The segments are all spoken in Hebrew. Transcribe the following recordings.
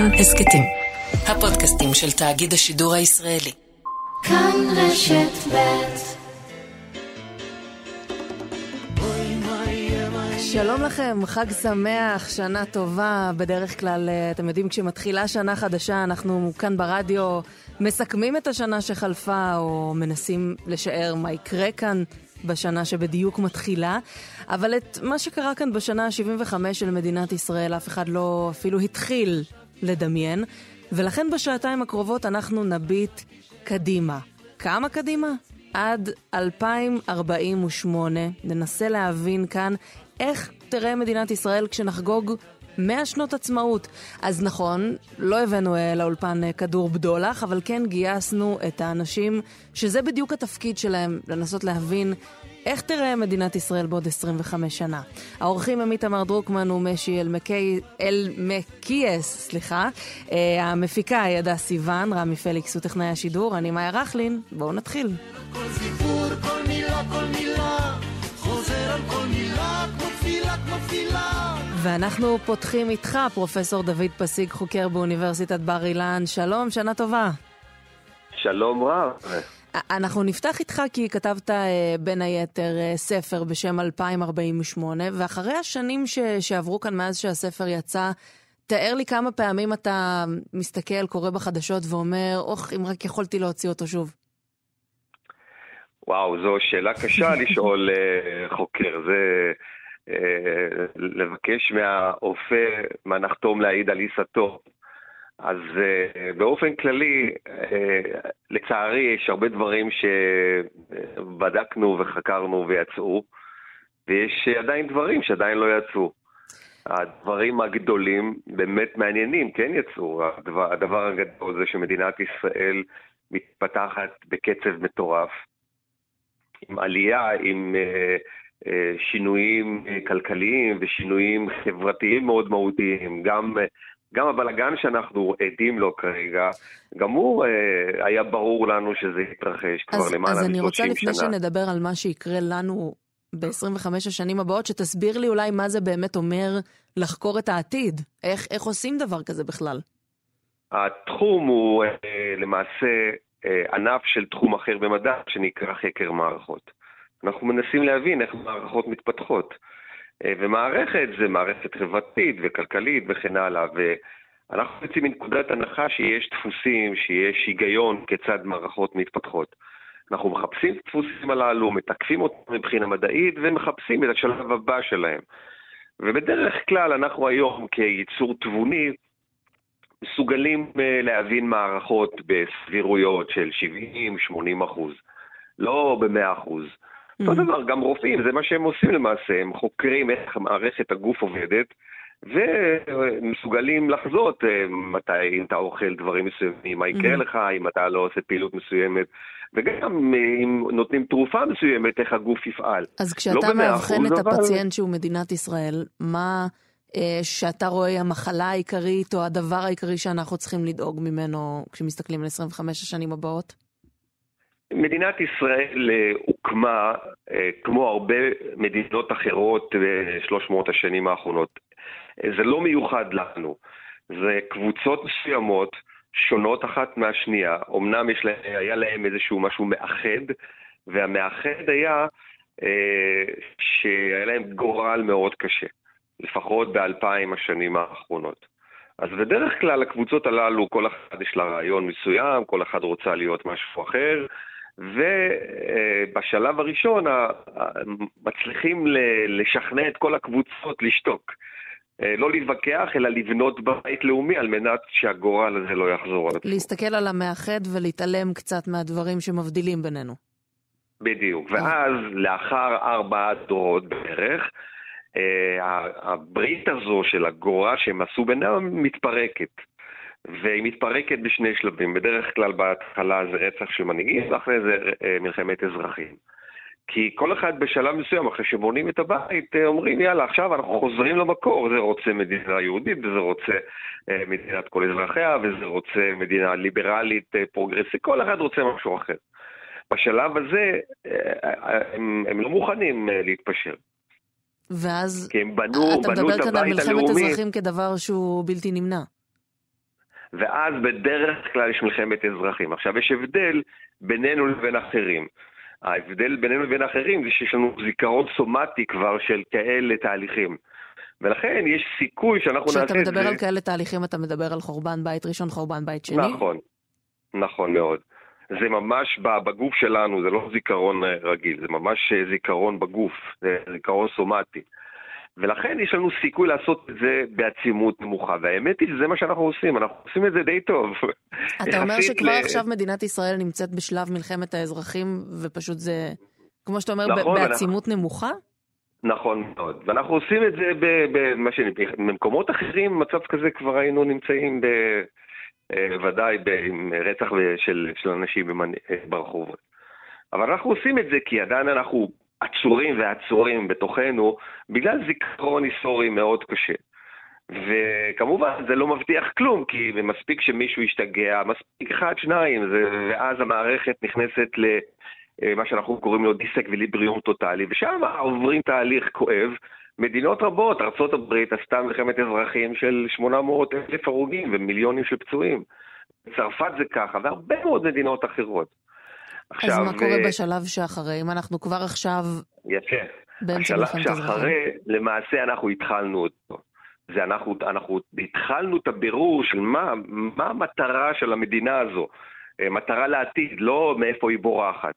כאן הסכתים. הפודקאסטים של תאגיד השידור הישראלי. כאן רשת ב' שלום לכם, חג שמח, שנה טובה. בדרך כלל, אה, אתם יודעים, כשמתחילה שנה חדשה, אנחנו כאן ברדיו מסכמים את השנה שחלפה, או מנסים לשער מה יקרה כאן בשנה שבדיוק מתחילה. אבל את מה שקרה כאן בשנה ה-75 של מדינת ישראל, אף אחד לא אפילו התחיל לדמיין. ולכן בשעתיים הקרובות אנחנו נביט קדימה. כמה קדימה? עד 2048. ננסה להבין כאן איך תראה מדינת ישראל כשנחגוג 100 שנות עצמאות. אז נכון, לא הבאנו אה, לאולפן אה, כדור בדולח, אבל כן גייסנו את האנשים שזה בדיוק התפקיד שלהם, לנסות להבין איך תראה מדינת ישראל בעוד 25 שנה? האורחים הם איתמר דרוקמן ומשי אלמקייס, סליחה. Uh, המפיקה היא הדס סיוון, רמי פליקס הוא טכנאי השידור, אני מאיה רכלין. בואו נתחיל. כל סיפור, כל מילה, כל מילה, חוזר על כל מילה, כמו תפילה, כמו תפילה. ואנחנו פותחים איתך, פרופסור דוד פסיק, חוקר באוניברסיטת בר אילן. שלום, שנה טובה. שלום רב. אנחנו נפתח איתך כי כתבת אה, בין היתר אה, ספר בשם 2048, ואחרי השנים ש... שעברו כאן מאז שהספר יצא, תאר לי כמה פעמים אתה מסתכל, קורא בחדשות ואומר, אוח, אם רק יכולתי להוציא אותו שוב. וואו, זו שאלה קשה לשאול uh, חוקר. זה לבקש מהאופה מה נחתום להעיד על עיסתו. אז uh, באופן כללי, uh, לצערי יש הרבה דברים שבדקנו וחקרנו ויצאו, ויש עדיין דברים שעדיין לא יצאו. הדברים הגדולים באמת מעניינים, כן יצאו. הדבר, הדבר הגדול זה שמדינת ישראל מתפתחת בקצב מטורף, עם עלייה, עם uh, uh, שינויים כלכליים ושינויים חברתיים מאוד מהותיים, גם uh, גם הבלגן שאנחנו עדים לו כרגע, גם הוא אה, היה ברור לנו שזה יתרחש כבר למעלה מ-30 שנה. אז אני רוצה לפני שנדבר על מה שיקרה לנו ב-25 השנים הבאות, שתסביר לי אולי מה זה באמת אומר לחקור את העתיד. איך, איך עושים דבר כזה בכלל? התחום הוא אה, למעשה אה, ענף של תחום אחר במדע שנקרא חקר מערכות. אנחנו מנסים להבין איך מערכות מתפתחות. אה, ומערכת זה מערכת חברתית וכלכלית וכן הלאה. ואנחנו יוצאים מנקודת הנחה שיש דפוסים, שיש היגיון כיצד מערכות מתפתחות. אנחנו מחפשים את הדפוסים הללו, מתקפים אותם מבחינה מדעית ומחפשים את השלב הבא שלהם. ובדרך כלל אנחנו היום כייצור תבוני מסוגלים אה, להבין מערכות בסבירויות של 70-80 אחוז, לא ב-100 אחוז. אותו mm-hmm. דבר, גם רופאים, זה מה שהם עושים למעשה, הם חוקרים איך מערכת הגוף עובדת, ומסוגלים לחזות אה, מתי, אם אתה אוכל דברים מסוימים, מה יקרה mm-hmm. לך, אם אתה לא עושה פעילות מסוימת, וגם אה, אם נותנים תרופה מסוימת, איך הגוף יפעל. אז כשאתה לא מאבחן את הפציינט. שהוא מדינת ישראל, מה אה, שאתה רואה המחלה העיקרית או הדבר העיקרי שאנחנו צריכים לדאוג ממנו כשמסתכלים על 25 השנים הבאות? מדינת ישראל אה, הוקמה, אה, כמו הרבה מדינות אחרות בשלוש מאות השנים האחרונות. זה לא מיוחד לנו, זה קבוצות מסוימות שונות אחת מהשנייה. אמנם יש לה, היה להם איזשהו משהו מאחד, והמאחד היה אה, שהיה להם גורל מאוד קשה, לפחות באלפיים השנים האחרונות. אז בדרך כלל הקבוצות הללו, כל אחד יש לה רעיון מסוים, כל אחד רוצה להיות משהו אחר, ובשלב הראשון מצליחים לשכנע את כל הקבוצות לשתוק. אה, לא להתווכח, אלא לבנות בית לאומי על מנת שהגורל הזה לא יחזור על עצמו. להסתכל על המאחד ולהתעלם קצת מהדברים שמבדילים בינינו. בדיוק, ואז לאחר ארבעה דורות בערך, אה, הברית הזו של הגורל שהם עשו ביניהם מתפרקת. והיא מתפרקת בשני שלבים. בדרך כלל בהתחלה זה רצח של מנהיגים, ואחרי זה אה, מלחמת אזרחים. כי כל אחד בשלב מסוים, אחרי שבונים את הבית, אה, אומרים, יאללה, עכשיו אנחנו חוזרים למקור. זה רוצה מדינה יהודית, וזה רוצה אה, מדינת כל אזרחיה, וזה רוצה מדינה ליברלית, פרוגרסית, כל אחד רוצה משהו אחר. בשלב הזה, הם, הם לא מוכנים להתפשר. ואז, כי הם בנו, אתה מדבר כאן על מלחמת אזרחים כדבר שהוא בלתי נמנע. ואז בדרך כלל יש מלחמת אזרחים. עכשיו, יש הבדל בינינו לבין אחרים. ההבדל בינינו לבין אחרים זה שיש לנו זיכרון סומטי כבר של כאלה תהליכים. ולכן יש סיכוי שאנחנו נעשה את זה... כשאתה מדבר על כאלה תהליכים, אתה מדבר על חורבן בית ראשון, חורבן בית שני? נכון, נכון מאוד. זה ממש בגוף שלנו, זה לא זיכרון אה, רגיל, זה ממש אה, זיכרון בגוף, זה זיכרון סומטי. ולכן יש לנו סיכוי לעשות את זה בעצימות נמוכה, והאמת היא שזה מה שאנחנו עושים, אנחנו עושים את זה די טוב. אתה אומר שכבר ל... עכשיו מדינת ישראל נמצאת בשלב מלחמת האזרחים, ופשוט זה, כמו שאתה אומר, נכון, בעצימות אנחנו... נמוכה? נכון מאוד, ואנחנו עושים את זה במה שנקרא, במקומות אחרים, מצב כזה כבר היינו נמצאים ב... ודאי עם רצח של, של אנשים ברחובות. אבל אנחנו עושים את זה כי עדיין אנחנו עצורים ועצורים בתוכנו בגלל זיכרון היסטורי מאוד קשה. וכמובן זה לא מבטיח כלום, כי מספיק שמישהו ישתגע, מספיק אחד, שניים, זה, ואז המערכת נכנסת למה שאנחנו קוראים לו דיסק וליבריום טוטאלי, ושם עוברים תהליך כואב. מדינות רבות, ארה"ב עשתה מלחמת אזרחים של 800 אלף הרוגים ומיליונים של פצועים. צרפת זה ככה, והרבה מאוד מדינות אחרות. עכשיו, אז מה קורה ו... בשלב שאחרי? אם אנחנו כבר עכשיו... יפה. השלב שאחרי, למעשה אנחנו התחלנו אותו. זה אנחנו, אנחנו התחלנו את הבירור של מה, מה המטרה של המדינה הזו. אה, מטרה לעתיד, לא מאיפה היא בורחת.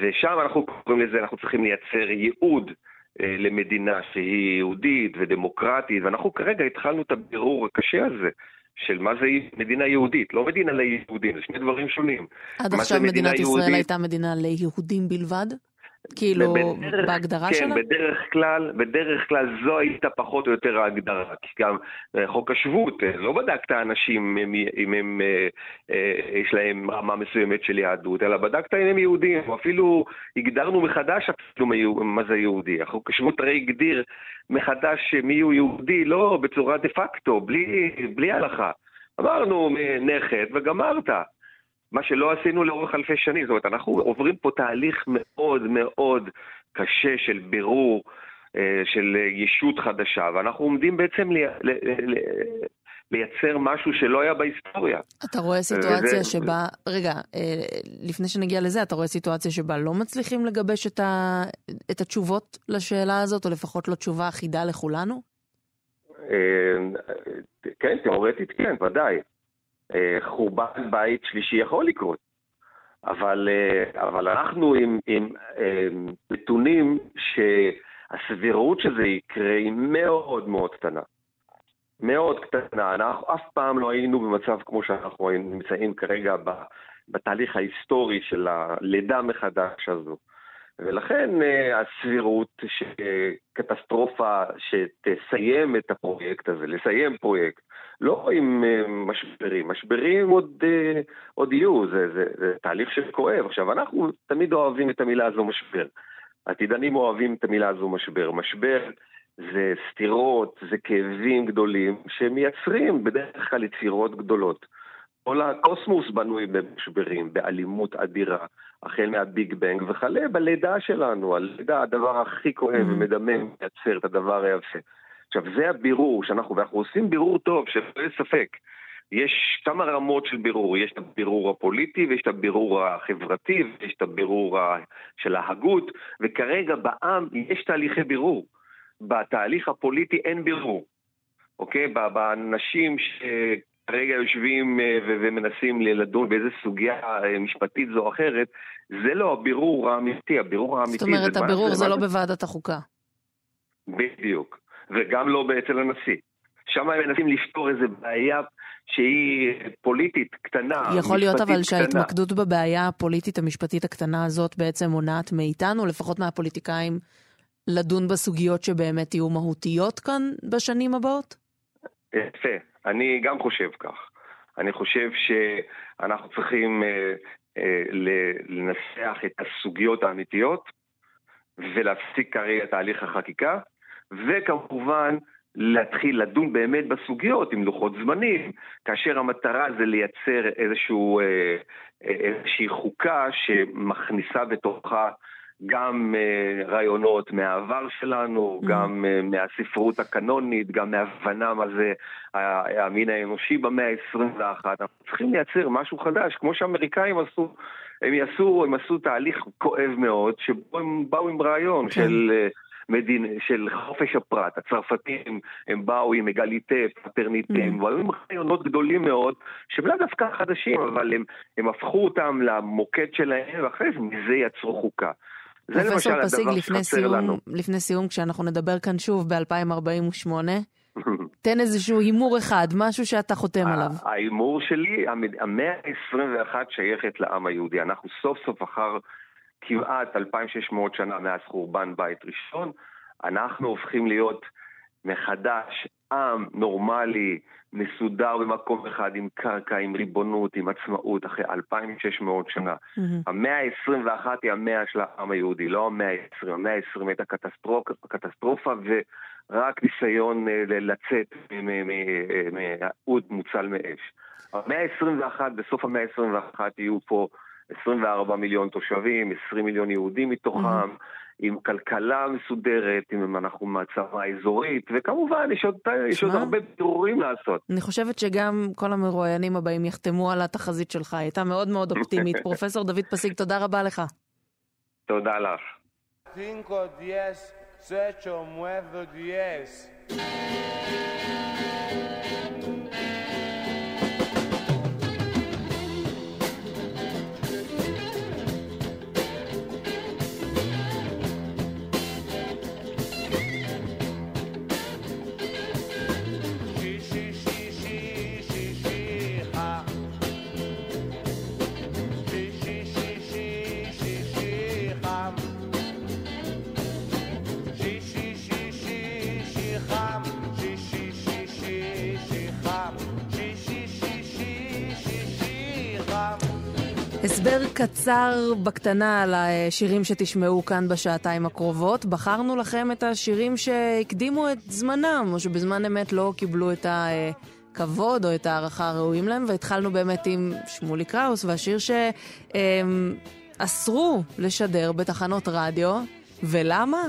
ושם אנחנו קוראים לזה, אנחנו צריכים לייצר ייעוד אה, למדינה שהיא יהודית ודמוקרטית, ואנחנו כרגע התחלנו את הבירור הקשה הזה. של מה זה מדינה יהודית, לא מדינה ליהודים, זה שני דברים שונים. עד עכשיו מדינת ישראל יהודית... הייתה מדינה ליהודים בלבד? כאילו, בדרך, בהגדרה כן, שלה? כן, בדרך כלל, בדרך כלל זו הייתה פחות או יותר ההגדרה. כי גם אה, חוק השבות, אה, לא בדקת אנשים אם, אם הם, אה, אה, יש להם רמה מסוימת של יהדות, אלא בדקת אם הם יהודים, אפילו הגדרנו מחדש אפילו מה זה יהודי. החוק השבות הרי הגדיר מחדש מי הוא יהודי, לא בצורה דה פקטו, בלי, בלי הלכה. אמרנו נכד וגמרת. מה שלא עשינו לאורך אלפי שנים. זאת אומרת, אנחנו עוברים פה תהליך מאוד מאוד קשה של בירור, אה, של ישות חדשה, ואנחנו עומדים בעצם לי, לי, לי, לייצר משהו שלא היה בהיסטוריה. אתה רואה סיטואציה וזה... שבה, רגע, אה, לפני שנגיע לזה, אתה רואה סיטואציה שבה לא מצליחים לגבש את, ה, את התשובות לשאלה הזאת, או לפחות לא תשובה אחידה לכולנו? אה, כן, תאורטית כן, ודאי. אה, חורבן בית שלישי יכול לקרות. אבל, אה, אבל אנחנו עם, עם אה, נתונים שהסבירות שזה יקרה היא מאוד מאוד קטנה. מאוד קטנה. אנחנו אף פעם לא היינו במצב כמו שאנחנו נמצאים כרגע בתהליך ההיסטורי של הלידה מחדש הזו. ולכן הסבירות שקטסטרופה שתסיים את הפרויקט הזה, לסיים פרויקט, לא עם אה, משברים, משברים עוד, אה, עוד יהיו, זה, זה, זה תהליך שכואב. עכשיו, אנחנו תמיד אוהבים את המילה הזו משבר. עתידנים אוהבים את המילה הזו משבר. משבר זה סתירות, זה כאבים גדולים שמייצרים בדרך כלל יצירות גדולות. כל הקוסמוס בנוי במשברים, באלימות אדירה, החל מהביג בנג וכלה בלידה שלנו, הלידה, הדבר הכי כואב mm-hmm. ומדמם, מייצר את הדבר היפה. עכשיו, זה הבירור שאנחנו, ואנחנו עושים בירור טוב, שלא יהיה ספק. יש כמה רמות של בירור, יש את הבירור הפוליטי ויש את הבירור החברתי ויש את הבירור של ההגות, וכרגע בעם יש תהליכי בירור. בתהליך הפוליטי אין בירור, אוקיי? באנשים שכרגע יושבים אה, ומנסים לדון באיזה סוגיה אה, משפטית זו או אחרת, זה לא הבירור האמיתי, הבירור האמיתי זאת אומרת, הבירור זה, זה לא בוועדת החוקה. בדיוק. וגם לא אצל הנשיא. שם הם מנסים לפתור איזו בעיה שהיא פוליטית קטנה, יכול להיות אבל קטנה. שההתמקדות בבעיה הפוליטית המשפטית הקטנה הזאת בעצם מונעת מאיתנו, לפחות מהפוליטיקאים, לדון בסוגיות שבאמת יהיו מהותיות כאן בשנים הבאות? יפה, אני גם חושב כך. אני חושב שאנחנו צריכים אה, אה, לנסח את הסוגיות האמיתיות ולהפסיק כרגע תהליך החקיקה. וכמובן להתחיל לדון באמת בסוגיות עם לוחות זמנים, כאשר המטרה זה לייצר איזשהו, אה, אה, איזושהי חוקה שמכניסה בתוכה גם uh, רעיונות מהעבר שלנו, mm. גם uh, מהספרות הקנונית, גם מהבנה מה זה המין האנושי במאה ה-21. אנחנו צריכים לייצר משהו חדש, כמו שהאמריקאים עשו, הם יעשו, הם עשו תהליך כואב מאוד, שבו הם באו עם רעיון כן. של... Uh, מדין, של חופש הפרט. הצרפתים, הם באו עם אגליטה, פטרניטה, הם באו עם רעיונות גדולים מאוד, שהם לאו דווקא חדשים, אבל הם, הם הפכו אותם למוקד שלהם, ואחרי זה מזה יצרו חוקה. זה למשל הדבר שחסר לנו. לפני סיום, כשאנחנו נדבר כאן שוב ב-2048, תן איזשהו הימור אחד, משהו שאתה חותם עליו. ההימור שלי, המאה ה-21 שייכת לעם היהודי. אנחנו סוף סוף אחר כמעט 2,600 שנה מאז חורבן בית ראשון, אנחנו הופכים להיות מחדש עם נורמלי, מסודר במקום אחד, עם קרקע, עם ריבונות, עם עצמאות, אחרי 2,600 שנה. Mm-hmm. המאה ה-21 היא המאה של העם היהודי, לא המאה ה-20. המאה ה-20 הייתה קטסטרופה, ורק ניסיון אה, לצאת מעוד מוצל מאש. המאה ה-21, בסוף המאה ה-21 יהיו פה 24 מיליון תושבים, 20 מיליון יהודים מתוכם, mm-hmm. עם כלכלה מסודרת, אם אנחנו מעצמה אזורית, וכמובן יש עוד, יש עוד הרבה בירורים לעשות. אני חושבת שגם כל המרואיינים הבאים יחתמו על התחזית שלך, היא הייתה מאוד מאוד אופטימית. פרופסור דוד פסיק, תודה רבה לך. תודה לך. הסבר קצר בקטנה על השירים שתשמעו כאן בשעתיים הקרובות. בחרנו לכם את השירים שהקדימו את זמנם, או שבזמן אמת לא קיבלו את הכבוד או את הערכה הראויים להם, והתחלנו באמת עם שמולי קראוס, והשיר שאסרו לשדר בתחנות רדיו. ולמה?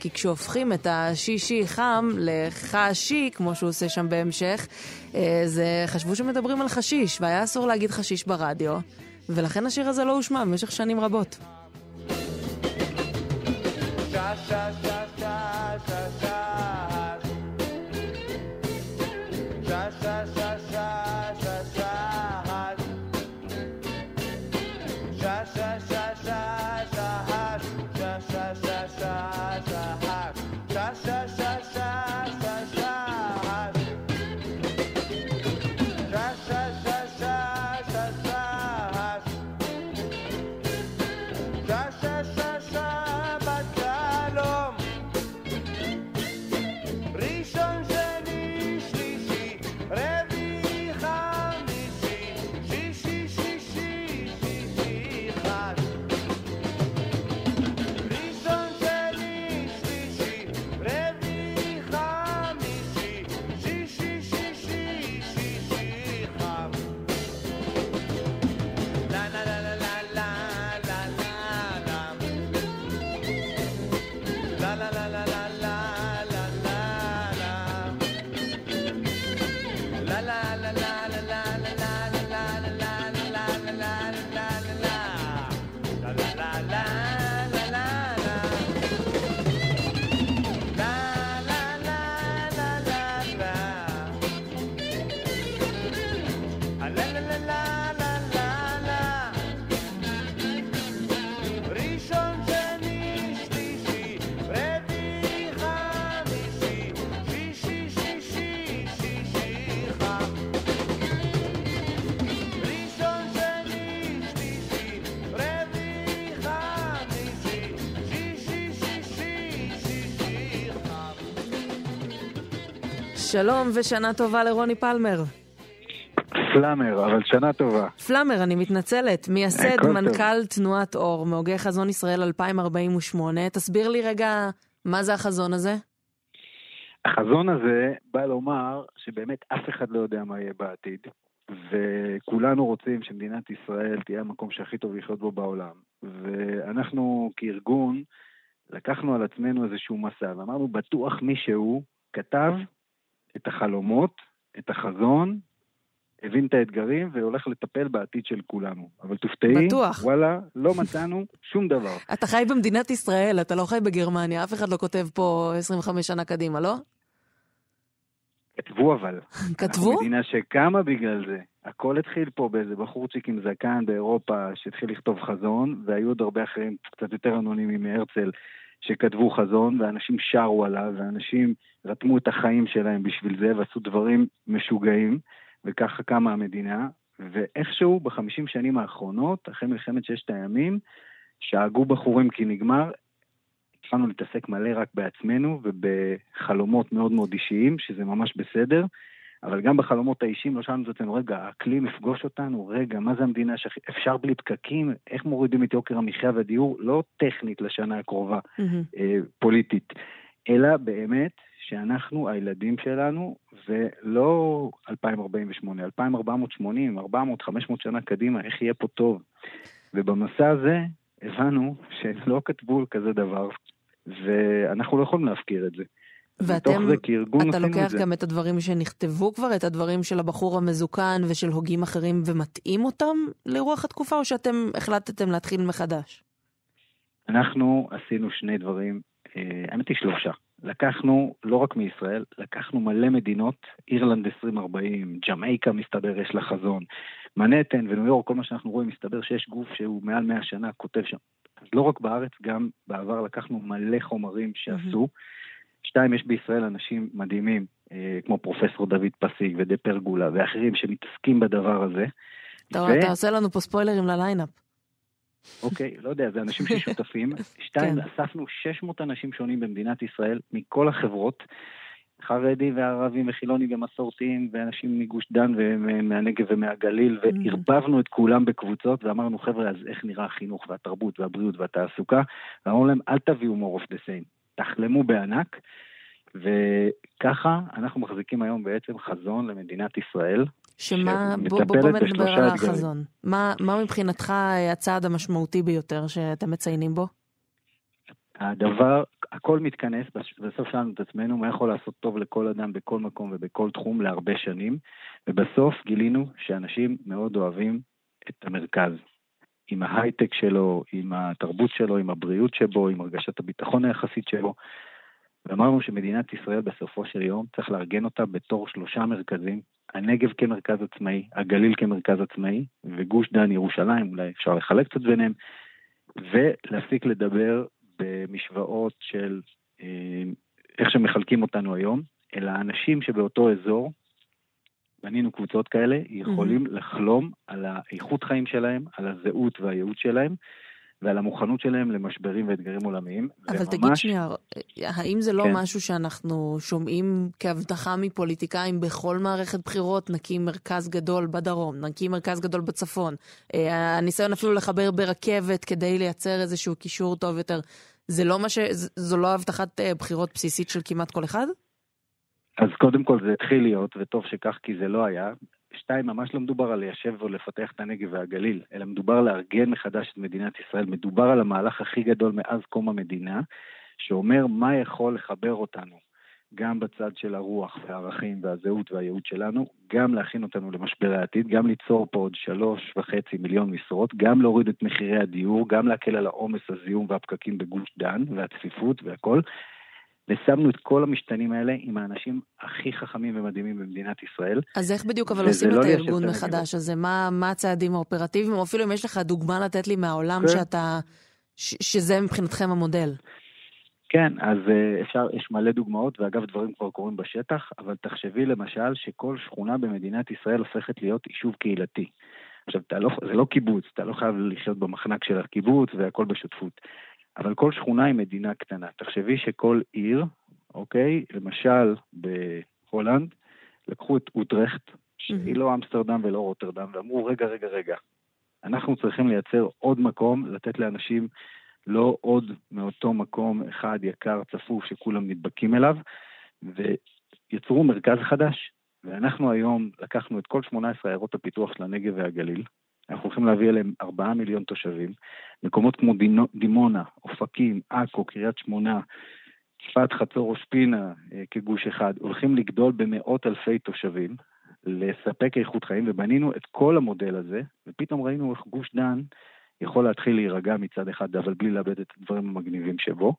כי כשהופכים את השישי חם לחשי, כמו שהוא עושה שם בהמשך, אה, זה חשבו שמדברים על חשיש, והיה אסור להגיד חשיש ברדיו. ולכן השיר הזה לא הושמע במשך שנים רבות. שלום ושנה טובה לרוני פלמר. פלאמר, אבל שנה טובה. פלאמר, אני מתנצלת. מייסד, מנכ"ל תנועת אור, מהוגי חזון ישראל 2048. תסביר לי רגע, מה זה החזון הזה? החזון הזה בא לומר שבאמת אף אחד לא יודע מה יהיה בעתיד. וכולנו רוצים שמדינת ישראל תהיה המקום שהכי טוב לחיות בו בעולם. ואנחנו כארגון לקחנו על עצמנו איזשהו מסע, ואמרנו, בטוח מישהו כתב את החלומות, את החזון, הבין את האתגרים והולך לטפל בעתיד של כולנו. אבל תופתעי, בטוח. וואלה, לא מצאנו שום דבר. אתה חי במדינת ישראל, אתה לא חי בגרמניה, אף אחד לא כותב פה 25 שנה קדימה, לא? כתבו אבל. כתבו? אנחנו מדינה שקמה בגלל זה. הכל התחיל פה באיזה בחורצ'יק עם זקן באירופה שהתחיל לכתוב חזון, והיו עוד הרבה אחרים קצת יותר אנונימיים מהרצל שכתבו חזון, ואנשים שרו עליו, ואנשים רתמו את החיים שלהם בשביל זה, ועשו דברים משוגעים, וככה קמה המדינה. ואיכשהו בחמישים שנים האחרונות, אחרי מלחמת ששת הימים, שאגו בחורים כי נגמר, התחלנו להתעסק מלא רק בעצמנו ובחלומות מאוד מאוד אישיים, שזה ממש בסדר, אבל גם בחלומות האישיים לא שאלנו את עצמנו, רגע, האקלים יפגוש אותנו, רגע, מה זה המדינה שאפשר בלי פקקים? איך מורידים את יוקר המחיה והדיור? לא טכנית לשנה הקרובה, אה, פוליטית, אלא באמת שאנחנו, הילדים שלנו, ולא 2048, 2480, 400, 500 שנה קדימה, איך יהיה פה טוב. ובמסע הזה הבנו שלא כתבו כזה דבר, ואנחנו לא יכולים להפקיר את זה. ואתם, זה, כארגון אתה לוקח את זה. גם את הדברים שנכתבו כבר, את הדברים של הבחור המזוקן ושל הוגים אחרים, ומתאים אותם לרוח התקופה, או שאתם החלטתם להתחיל מחדש? אנחנו עשינו שני דברים, אה, האמת היא שלושה. לקחנו, לא רק מישראל, לקחנו מלא מדינות, אירלנד 2040, ג'מייקה מסתבר יש לה חזון, מנהטן וניו יורק, כל מה שאנחנו רואים, מסתבר שיש גוף שהוא מעל 100 שנה כותב שם. אז לא רק בארץ, גם בעבר לקחנו מלא חומרים שעשו. שתיים, יש בישראל אנשים מדהימים, אה, כמו פרופסור דוד פסיק ודה פרגולה ואחרים שמתעסקים בדבר הזה. אתה, ו- אתה עושה לנו פה ספוילרים לליינאפ. אוקיי, לא יודע, זה אנשים ששותפים. שתיים, כן. אספנו 600 אנשים שונים במדינת ישראל, מכל החברות, חרדים וערבים וחילונים ומסורתיים, ואנשים מגוש דן ומהנגב ומהגליל, וערבבנו את כולם בקבוצות, ואמרנו, חבר'ה, אז איך נראה החינוך והתרבות והבריאות והתעסוקה? ואמרנו להם, אל תביאו more of the same, תחלמו בענק. וככה אנחנו מחזיקים היום בעצם חזון למדינת ישראל, שמה, בוא, בוא באמת נדבר על. החזון. מה, מה מבחינתך הצעד המשמעותי ביותר שאתם מציינים בו? הדבר, הכל מתכנס, בסוף שאלנו את עצמנו מה יכול לעשות טוב לכל אדם בכל מקום ובכל תחום להרבה שנים, ובסוף גילינו שאנשים מאוד אוהבים את המרכז. עם ההייטק שלו, עם התרבות שלו, עם הבריאות שבו, עם הרגשת הביטחון היחסית שלו. ואמרנו שמדינת ישראל בסופו של יום צריך לארגן אותה בתור שלושה מרכזים, הנגב כמרכז עצמאי, הגליל כמרכז עצמאי, וגוש דן ירושלים, אולי אפשר לחלק קצת ביניהם, ולהפסיק לדבר במשוואות של אה, איך שמחלקים אותנו היום, אלא האנשים שבאותו אזור, בנינו קבוצות כאלה, יכולים לחלום על האיכות חיים שלהם, על הזהות והייעוד שלהם, ועל המוכנות שלהם למשברים ואתגרים עולמיים. אבל וממש- תגיד שנייה, האם זה לא כן. משהו שאנחנו שומעים כהבטחה מפוליטיקאים בכל מערכת בחירות, נקים מרכז גדול בדרום, נקים מרכז גדול בצפון, אה, הניסיון אפילו לחבר ברכבת כדי לייצר איזשהו קישור טוב יותר, זה לא מה ש... זו לא הבטחת אה, בחירות בסיסית של כמעט כל אחד? אז קודם כל זה התחיל להיות, וטוב שכך כי זה לא היה. שתיים, ממש לא מדובר על ליישב ולפתח את הנגב והגליל, אלא מדובר לארגן מחדש את מדינת ישראל. מדובר על המהלך הכי גדול מאז קום המדינה, שאומר מה יכול לחבר אותנו, גם בצד של הרוח והערכים והזהות והייעוד שלנו, גם להכין אותנו למשבר העתיד, גם ליצור פה עוד שלוש וחצי מיליון משרות, גם להוריד את מחירי הדיור, גם להקל על העומס, הזיהום והפקקים בגוש דן והצפיפות והכל. ושמנו את כל המשתנים האלה עם האנשים הכי חכמים ומדהימים במדינת ישראל. אז איך בדיוק אבל עושים לא את הארגון. מחדש הזה? מה, מה הצעדים האופרטיביים? או אפילו אם יש לך דוגמה לתת לי מהעולם כן. שאתה... ש, שזה מבחינתכם המודל. כן, אז אה, אפשר, יש מלא דוגמאות, ואגב, דברים כבר קורים בשטח, אבל תחשבי למשל שכל שכונה במדינת ישראל הופכת להיות יישוב קהילתי. עכשיו, לא, זה לא קיבוץ, אתה לא חייב לחיות במחנק של הקיבוץ והכל בשותפות. אבל כל שכונה היא מדינה קטנה. תחשבי שכל עיר, אוקיי, למשל בהולנד, לקחו את אוטרכט, שהיא לא אמסטרדם ולא רוטרדם, ואמרו, רגע, רגע, רגע, אנחנו צריכים לייצר עוד מקום, לתת לאנשים לא עוד מאותו מקום אחד יקר, צפוף, שכולם נדבקים אליו, ויצרו מרכז חדש. ואנחנו היום לקחנו את כל 18 עיירות הפיתוח של הנגב והגליל, אנחנו הולכים להביא אליהם 4 מיליון תושבים, מקומות כמו דימונה, אופקים, עכו, קריית שמונה, צפת, חצור, ראש פינה אה, כגוש אחד, הולכים לגדול במאות אלפי תושבים, לספק איכות חיים, ובנינו את כל המודל הזה, ופתאום ראינו איך גוש דן יכול להתחיל להירגע מצד אחד, אבל בלי לאבד את הדברים המגניבים שבו,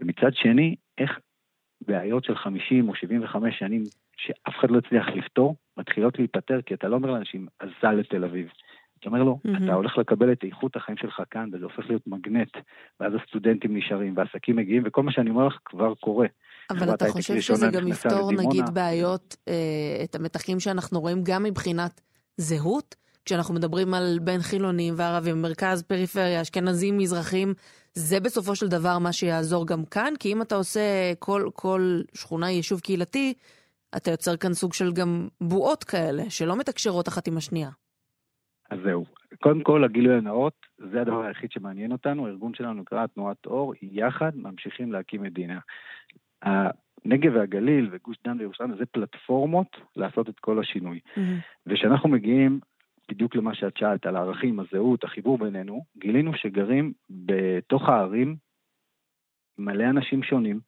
ומצד שני, איך בעיות של 50 או 75 שנים שאף אחד לא הצליח לפתור, מתחילות להיפטר, כי אתה לא אומר לאנשים, עזה לתל אביב. אתה אומר לו, mm-hmm. אתה הולך לקבל את איכות החיים שלך כאן, וזה הופך להיות מגנט, ואז הסטודנטים נשארים, והעסקים מגיעים, וכל מה שאני אומר לך כבר קורה. אבל אתה חושב שזה גם יפתור נגיד בעיות, אה, את המתחים שאנחנו רואים גם מבחינת זהות? כשאנחנו מדברים על בין חילונים וערבים, מרכז, פריפריה, אשכנזים, מזרחים, זה בסופו של דבר מה שיעזור גם כאן? כי אם אתה עושה כל, כל שכונה יישוב קהילתי, אתה יוצר כאן סוג של גם בועות כאלה, שלא מתקשרות אחת עם השנייה. אז זהו. קודם כל, הגילוי הנאות, זה הדבר היחיד שמעניין אותנו. הארגון שלנו נקרא תנועת אור, יחד ממשיכים להקים מדינה. הנגב והגליל וגוש דן וירושלים זה פלטפורמות לעשות את כל השינוי. Mm-hmm. וכשאנחנו מגיעים בדיוק למה שאת שאלת, על הערכים, הזהות, החיבור בינינו, גילינו שגרים בתוך הערים מלא אנשים שונים,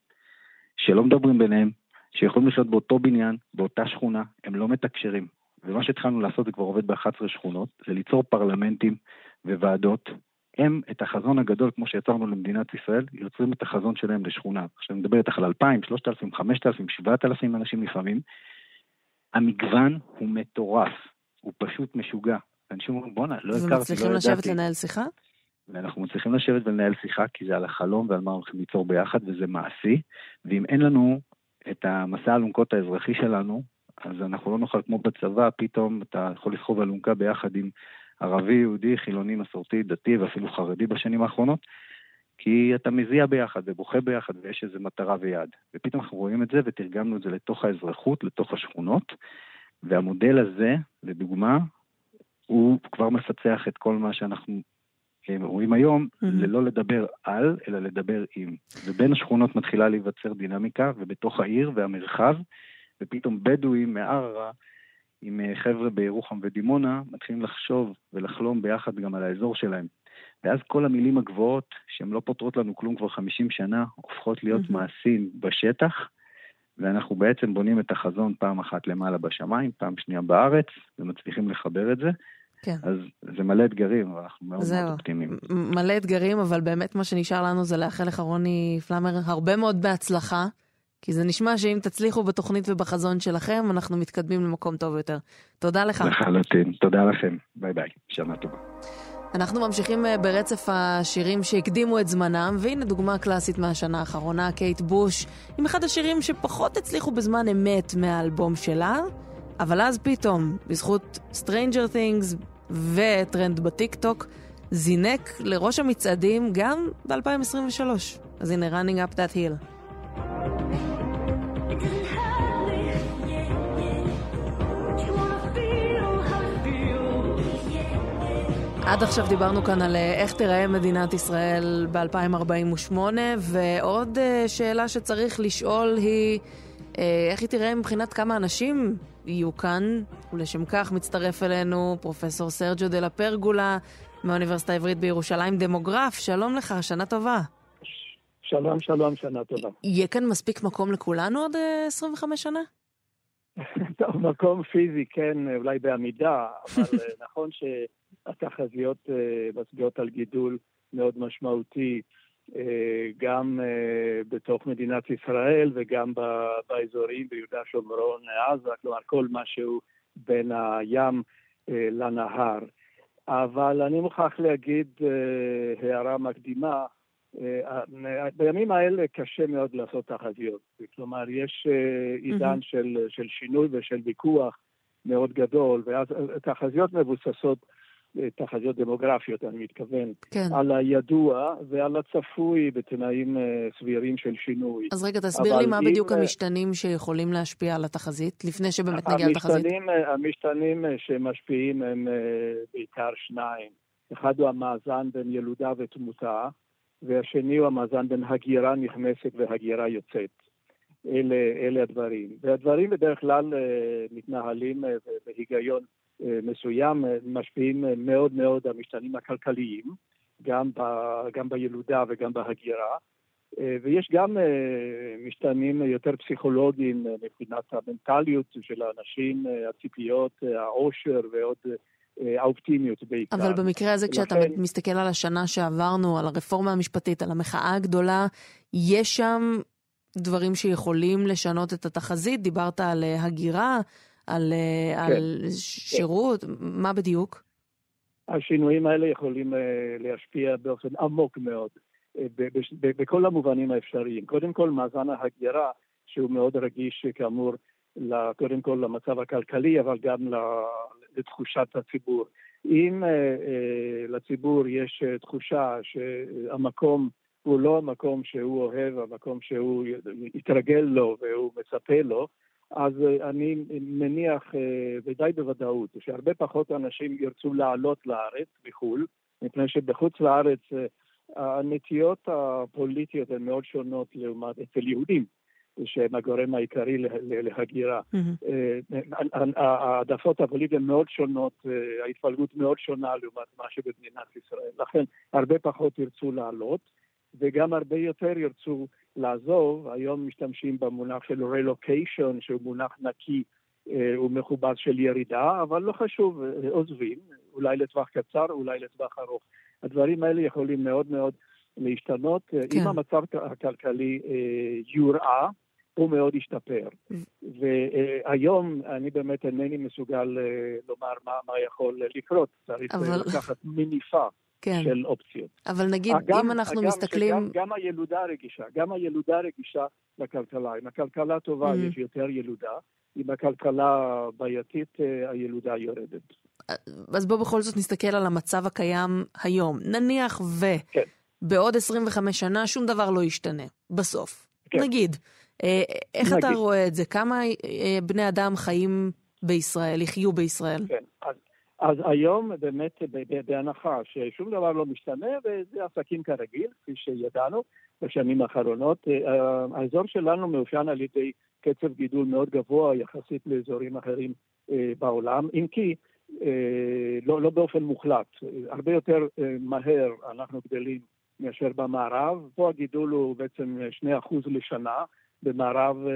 שלא מדברים ביניהם, שיכולים לחיות באותו בניין, באותה שכונה, הם לא מתקשרים. ומה שהתחלנו לעשות, זה כבר עובד ב-11 שכונות, זה ליצור פרלמנטים וועדות. הם, את החזון הגדול, כמו שיצרנו למדינת ישראל, יוצרים את החזון שלהם לשכונה. עכשיו, אני מדבר איתך על 2,000, 3,000, 5,000, 7,000 אנשים לפעמים. המגוון הוא מטורף. הוא פשוט משוגע. אנשים אומרים, בואנה, לא הכרתי, לא ידעתי. ומצליחים לשבת לנהל שיחה? ואנחנו מצליחים לשבת ולנהל שיחה, כי זה על החלום ועל מה הולכים ליצור ביחד, וזה מעשי. ואם אין לנו את המסע האלונקות האזרחי שלנו, אז אנחנו לא נוכל כמו בצבא, פתאום אתה יכול לסחוב אלונקה ביחד עם ערבי, יהודי, חילוני, מסורתי, דתי ואפילו חרדי בשנים האחרונות, כי אתה מזיע ביחד ובוכה ביחד ויש איזו מטרה ויעד. ופתאום אנחנו רואים את זה ותרגמנו את זה לתוך האזרחות, לתוך השכונות, והמודל הזה, לדוגמה, הוא כבר מפצח את כל מה שאנחנו אה, רואים היום, mm-hmm. ללא לדבר על, אלא לדבר עם. ובין השכונות מתחילה להיווצר דינמיקה, ובתוך העיר והמרחב, ופתאום בדואים מערערה, עם אה, חבר'ה בירוחם ודימונה, מתחילים לחשוב ולחלום ביחד גם על האזור שלהם. ואז כל המילים הגבוהות, שהן לא פותרות לנו כלום כבר 50 שנה, הופכות להיות mm-hmm. מעשים בשטח, ואנחנו בעצם בונים את החזון פעם אחת למעלה בשמיים, פעם שנייה בארץ, ומצליחים לחבר את זה. כן. אז זה מלא אתגרים, אבל אנחנו מאוד זהו. מאוד אופטימיים. מלא אתגרים, אבל באמת מה שנשאר לנו זה לאחל לך, רוני פלאמר, הרבה מאוד בהצלחה, כי זה נשמע שאם תצליחו בתוכנית ובחזון שלכם, אנחנו מתקדמים למקום טוב יותר. תודה לך. לחלוטין, תודה לכם. ביי ביי, שנה טובה. אנחנו ממשיכים אה, ברצף השירים שהקדימו את זמנם, והנה דוגמה קלאסית מהשנה האחרונה, קייט בוש, עם אחד השירים שפחות הצליחו בזמן אמת מהאלבום שלה, אבל אז פתאום, בזכות Stranger Things וטרנד בטיקטוק, זינק לראש המצעדים גם ב-2023. אז הנה, running up that hill. עד עכשיו דיברנו כאן על אה, איך תיראה מדינת ישראל ב-2048, ועוד אה, שאלה שצריך לשאול היא אה, איך היא תיראה מבחינת כמה אנשים יהיו כאן, ולשם כך מצטרף אלינו פרופסור סרג'ו דה לה פרגולה מהאוניברסיטה העברית בירושלים, דמוגרף, שלום לך, שנה טובה. שלום, שלום, שנה טובה. יהיה כאן מספיק מקום לכולנו עוד 25 שנה? טוב, מקום פיזי, כן, אולי בעמידה, אבל נכון ש... התחזיות אה, מצביעות על גידול מאוד משמעותי אה, גם אה, בתוך מדינת ישראל וגם באזורים ביהודה שומרון, עזה, כלומר כל משהו בין הים לנהר. אבל אני מוכרח להגיד הערה מקדימה, בימים האלה קשה מאוד לעשות תחזיות. כלומר, יש עידן mm-hmm. של, של שינוי ושל ויכוח מאוד גדול, ואז תחזיות מבוססות תחזיות דמוגרפיות, אני מתכוון, כן. על הידוע ועל הצפוי בתנאים אה, סבירים של שינוי. אז רגע, תסביר לי מה אם... בדיוק אה, המשתנים שיכולים להשפיע על התחזית, לפני שבאמת נגיע לתחזית. אה, המשתנים שמשפיעים הם בעיקר שניים. אחד הוא המאזן בין ילודה ותמותה, והשני הוא המאזן בין הגירה נכנסת והגירה יוצאת. אלה, אלה הדברים. והדברים בדרך כלל מתנהלים בהיגיון מסוים, משפיעים מאוד מאוד המשתנים הכלכליים, גם, ב, גם בילודה וגם בהגירה. ויש גם משתנים יותר פסיכולוגיים מבחינת המנטליות של האנשים, הציפיות, העושר ועוד האופטימיות בעיקר. אבל במקרה הזה, כשאתה לכן... מסתכל על השנה שעברנו, על הרפורמה המשפטית, על המחאה הגדולה, יש שם דברים שיכולים לשנות את התחזית? דיברת על אה, הגירה, על, אה, כן, על. שירות, כן. מה בדיוק? השינויים האלה יכולים אה, להשפיע באופן עמוק מאוד, בכל המובנים האפשריים. קודם כל, מאזן ההגירה, שהוא מאוד רגיש, כאמור, קודם כל למצב הכלכלי, אבל גם לתחושת הציבור. אם uh, uh, לציבור יש uh, תחושה שהמקום הוא לא המקום שהוא אוהב, המקום שהוא יתרגל לו והוא מצפה לו, אז אני מניח, ודי בוודאות, שהרבה פחות אנשים ירצו לעלות לארץ מחו"ל, מפני שבחוץ לארץ הנטיות הפוליטיות הן מאוד שונות לעומת אצל יהודים. שהם הגורם העיקרי להגירה. העדפות הפוליטיות מאוד שונות, אה, ההתפלגות מאוד שונה לעומת מה שבמדינת ישראל. לכן הרבה פחות ירצו לעלות, וגם הרבה יותר ירצו לעזוב. היום משתמשים במונח של רלוקיישן, שהוא מונח נקי אה, ומכובס של ירידה, אבל לא חשוב, אה, עוזבים, אולי לטווח קצר, אולי לטווח ארוך. הדברים האלה יכולים מאוד מאוד להשתנות. כן. אם המצב הכלכלי יורעה, הוא מאוד השתפר. והיום אני באמת אינני מסוגל אה, לומר מה, מה יכול לקרות, צריך אבל... לקחת מניפה. כן. של אופציות. אבל נגיד, גם, אם אנחנו גם מסתכלים... שגם, גם הילודה רגישה, גם הילודה רגישה לכלכלה. אם הכלכלה טובה, mm. יש יותר ילודה. אם הכלכלה בעייתית, אה, הילודה יורדת. אז בואו בכל זאת נסתכל על המצב הקיים היום. נניח ובעוד כן. 25 שנה שום דבר לא ישתנה, בסוף. כן. נגיד. אה, איך נגיד. אתה רואה את זה? כמה אה, בני אדם חיים בישראל, יחיו בישראל? כן, אז, אז היום באמת בהנחה ששום דבר לא משתנה וזה עסקים כרגיל, כפי שידענו בשנים האחרונות, אה, האזור שלנו מאופיין על ידי קצב גידול מאוד גבוה יחסית לאזורים אחרים בעולם, אם כי לא, לא באופן מוחלט, הרבה יותר מהר אנחנו גדלים מאשר במערב, פה הגידול הוא בעצם 2% לשנה, במערב, אה,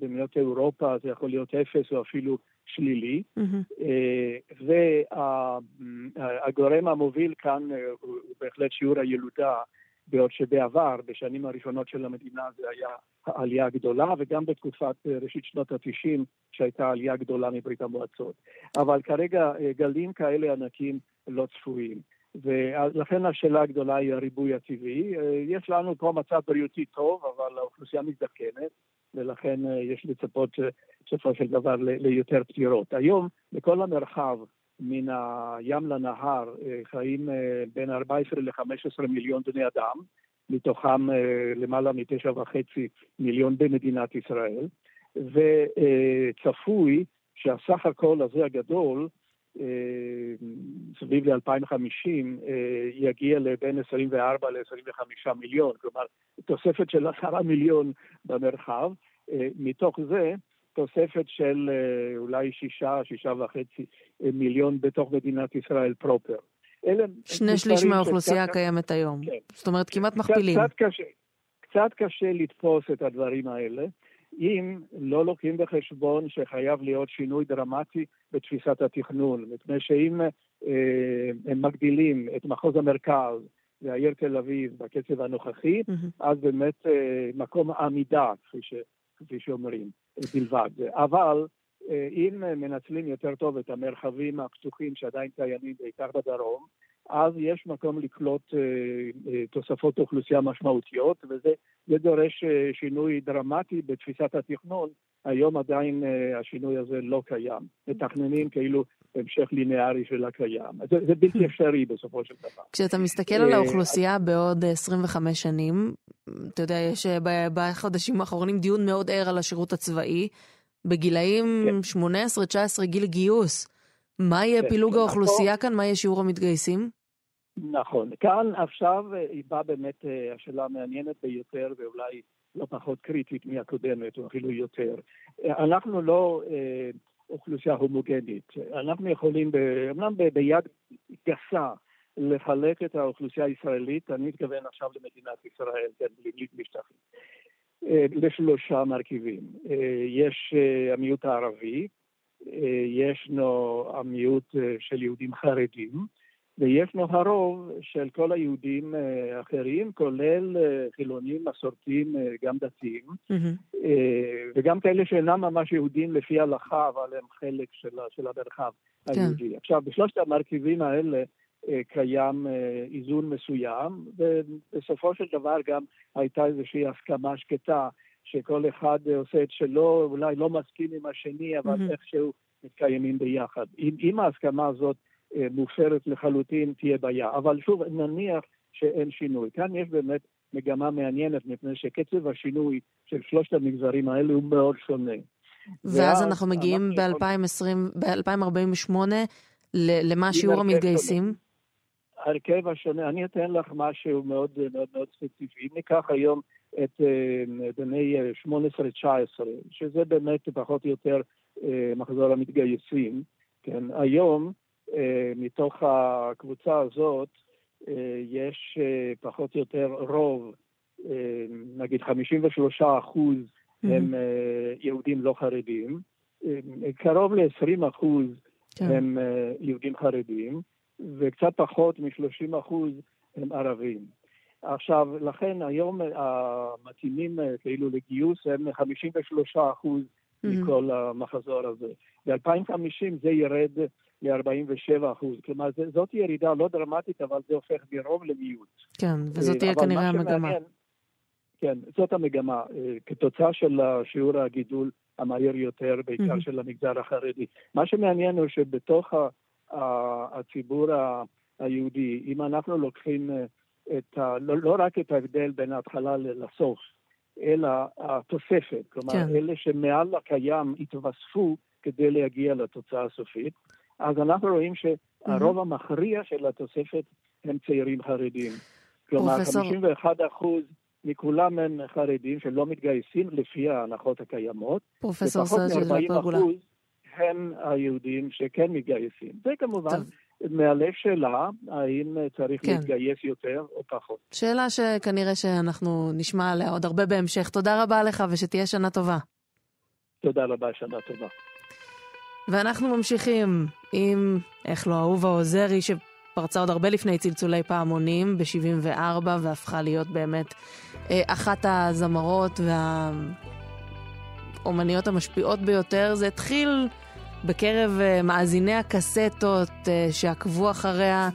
במדינות אירופה זה יכול להיות אפס או אפילו שלילי. Mm-hmm. והגורם המוביל כאן אה, הוא בהחלט שיעור הילודה, בעוד שבעבר, בשנים הראשונות של המדינה זה היה העלייה הגדולה, וגם בתקופת ראשית שנות ה-90, שהייתה עלייה גדולה מברית המועצות. אבל כרגע גלים כאלה ענקים לא צפויים. ולכן השאלה הגדולה היא הריבוי הטבעי. אה, יש לנו פה מצב בריאותי טוב, אבל האוכלוסייה מזדקנת, ולכן אה, יש לצפות אה, בסופו של דבר ליותר פטירות. היום בכל המרחב מן הים לנהר חיים בין 14 ל-15 מיליון בני אדם, מתוכם למעלה מתשע וחצי מיליון במדינת ישראל, וצפוי שהסך הכל הזה הגדול סביב ל-2050 אה, יגיע לבין 24 ל-25 מיליון, כלומר תוספת של עשרה מיליון במרחב, אה, מתוך זה תוספת של אולי שישה, שישה וחצי מיליון בתוך מדינת ישראל פרופר. שני שליש מהאוכלוסייה הקיימת היום. כן. זאת אומרת, כמעט מכפילים. קצת קשה, קצת קשה לתפוס את הדברים האלה. אם לא לוקחים בחשבון שחייב להיות שינוי דרמטי בתפיסת התכנון, מפני שאם אה, הם מגדילים את מחוז המרכז והעיר תל אביב בקצב הנוכחי, mm-hmm. אז באמת אה, מקום עמידה, כפי, ש, כפי שאומרים, בלבד. אבל אה, אם מנצלים יותר טוב את המרחבים הפתוחים שעדיין קיימים, בעיקר בדרום, אז יש מקום לקלוט אה, אה, תוספות אוכלוסייה משמעותיות, וזה דורש אה, שינוי דרמטי בתפיסת התכנון. היום עדיין השינוי הזה לא קיים. מתכננים כאילו המשך ליניארי של הקיים. זה, זה בלתי אפשרי בסופו של דבר. כשאתה מסתכל על האוכלוסייה בעוד 25 שנים, אתה יודע, יש בחודשים האחרונים דיון מאוד ער על השירות הצבאי, בגילאים כן. 18-19 גיל גיוס. מה יהיה כן, פילוג נכון. האוכלוסייה כאן? מה יהיה שיעור המתגייסים? נכון. כאן עכשיו היא באה באמת השאלה המעניינת ביותר ואולי לא פחות קריטית מהקודמת, או אפילו יותר. אנחנו לא אה, אוכלוסייה הומוגנית. אנחנו יכולים, אומנם ביד גסה, לחלק את האוכלוסייה הישראלית, אני מתכוון עכשיו למדינת ישראל, כן, בלי משטחים, אה, לשלושה מרכיבים. אה, יש אה, המיעוט הערבי, ישנו המיעוט של יהודים חרדים, וישנו הרוב של כל היהודים האחרים, כולל חילונים, מסורתיים, גם דתיים, mm-hmm. וגם כאלה שאינם ממש יהודים לפי ההלכה, אבל הם חלק של, של המרחב כן. היהודי. עכשיו, בשלושת המרכיבים האלה אה, קיים אה, איזון מסוים, ובסופו של דבר גם הייתה איזושהי הסכמה שקטה שכל אחד עושה את שלו, אולי לא מסכים עם השני, אבל mm-hmm. איכשהו מתקיימים ביחד. אם, ההסכמה הזאת אה, מופרת לחלוטין, תהיה בעיה. אבל שוב, נניח שאין שינוי. כאן יש באמת מגמה מעניינת, מפני שקצב השינוי של שלושת המגזרים האלה הוא מאוד שונה. ואז אנחנו מגיעים ב-2048 למה שיעור המתגייסים? ההרכב השונה, אני אתן לך משהו מאוד מאוד מאוד ספציפי. אם ניקח היום את אה, בני 18-19, שזה באמת פחות או יותר אה, מחזור המתגייסים, כן, היום אה, מתוך הקבוצה הזאת יש פחות או יותר רוב, נגיד 53 אחוז הם יהודים לא חרדים, קרוב ל-20 אחוז כן. הם יהודים חרדים, וקצת פחות מ-30 אחוז הם ערבים. עכשיו, לכן היום המתאימים אה, כאילו לגיוס הם 53 אחוז mm-hmm. מכל המחזור הזה. ב-2050 זה ירד ל-47 אחוז. כלומר, זאת ירידה לא דרמטית, אבל זה הופך מרוב למיעוט. כן, וזאת תהיה כנראה המגמה. כן, זאת המגמה. אה, כתוצאה של שיעור הגידול המהיר יותר, בעיקר mm-hmm. של המגזר החרדי. מה שמעניין הוא שבתוך. הציבור היהודי, אם אנחנו לוקחים אה, את ה, לא, לא רק את ההבדל בין ההתחלה לסוף, אלא התוספת, כלומר, כן. אלה שמעל הקיים התווספו כדי להגיע לתוצאה הסופית, אז אנחנו רואים שהרוב. המכריע של התוספת הם צעירים חרדים. כלומר, פרופסור... 51 אחוז מכולם הם חרדים שלא מתגייסים לפי ההנחות הקיימות. פרופסור סרג'ל לפרגולה. הם היהודים שכן מתגייסים. זה כמובן טוב. מעלה שאלה האם צריך כן. להתגייס יותר או פחות. שאלה שכנראה שאנחנו נשמע עליה עוד הרבה בהמשך. תודה רבה לך ושתהיה שנה טובה. תודה רבה, שנה טובה. ואנחנו ממשיכים עם, איך לא, אהובה עוזרי, שפרצה עוד הרבה לפני צלצולי פעמונים, ב-74, והפכה להיות באמת אה, אחת הזמרות והאומניות המשפיעות ביותר. זה התחיל בקרב אה, מאזיני הקסטות אה, שעקבו אחריה,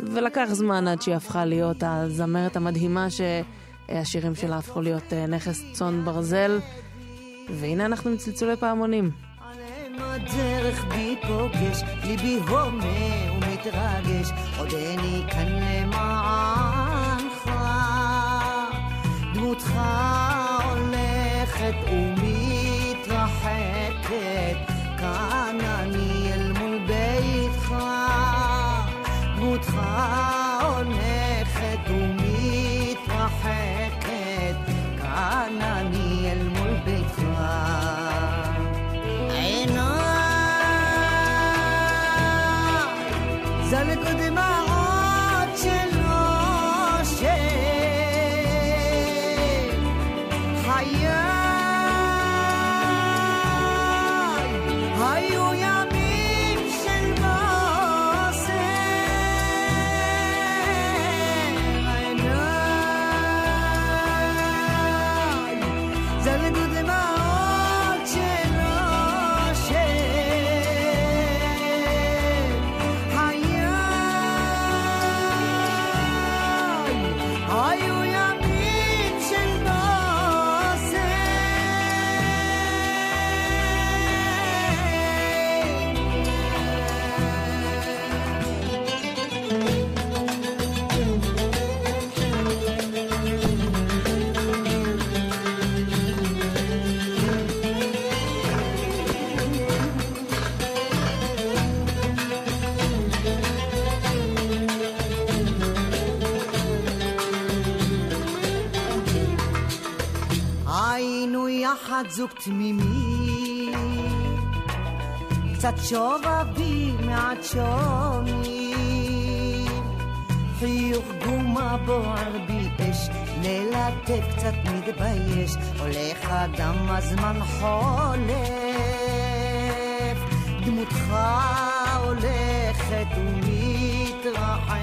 ולקח זמן עד שהיא הפכה להיות הזמרת המדהימה שהשירים שלה הפכו להיות אה, נכס צאן ברזל. והנה אנחנו מצלצולי פעמונים. הדרך בי פוגש, ליבי הומה ומתרגש, עודני כאן למענך. דמותך הולכת ומתרחקת. כאן אני אל מול ביתך, דמותך הולכת ומתרחקת, כאן אני בת זוג תמימי, קצת שובבי מעט שומי, חיוך גומה בוער בי אש, ללטף קצת מתבייש, הולך אדם הזמן חולף, דמותך הולכת ומתרחקת,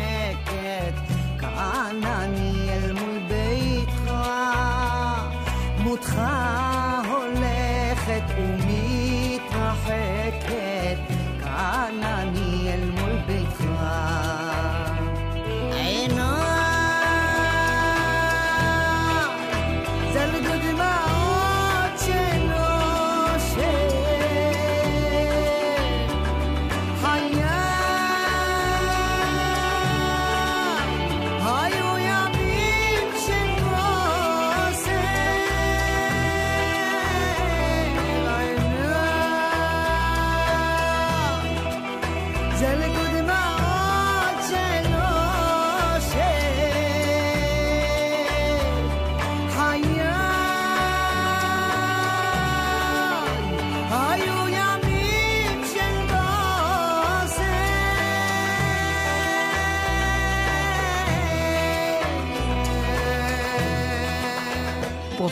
כאן אני אל מול ביתך, דמותך ומתרחקת,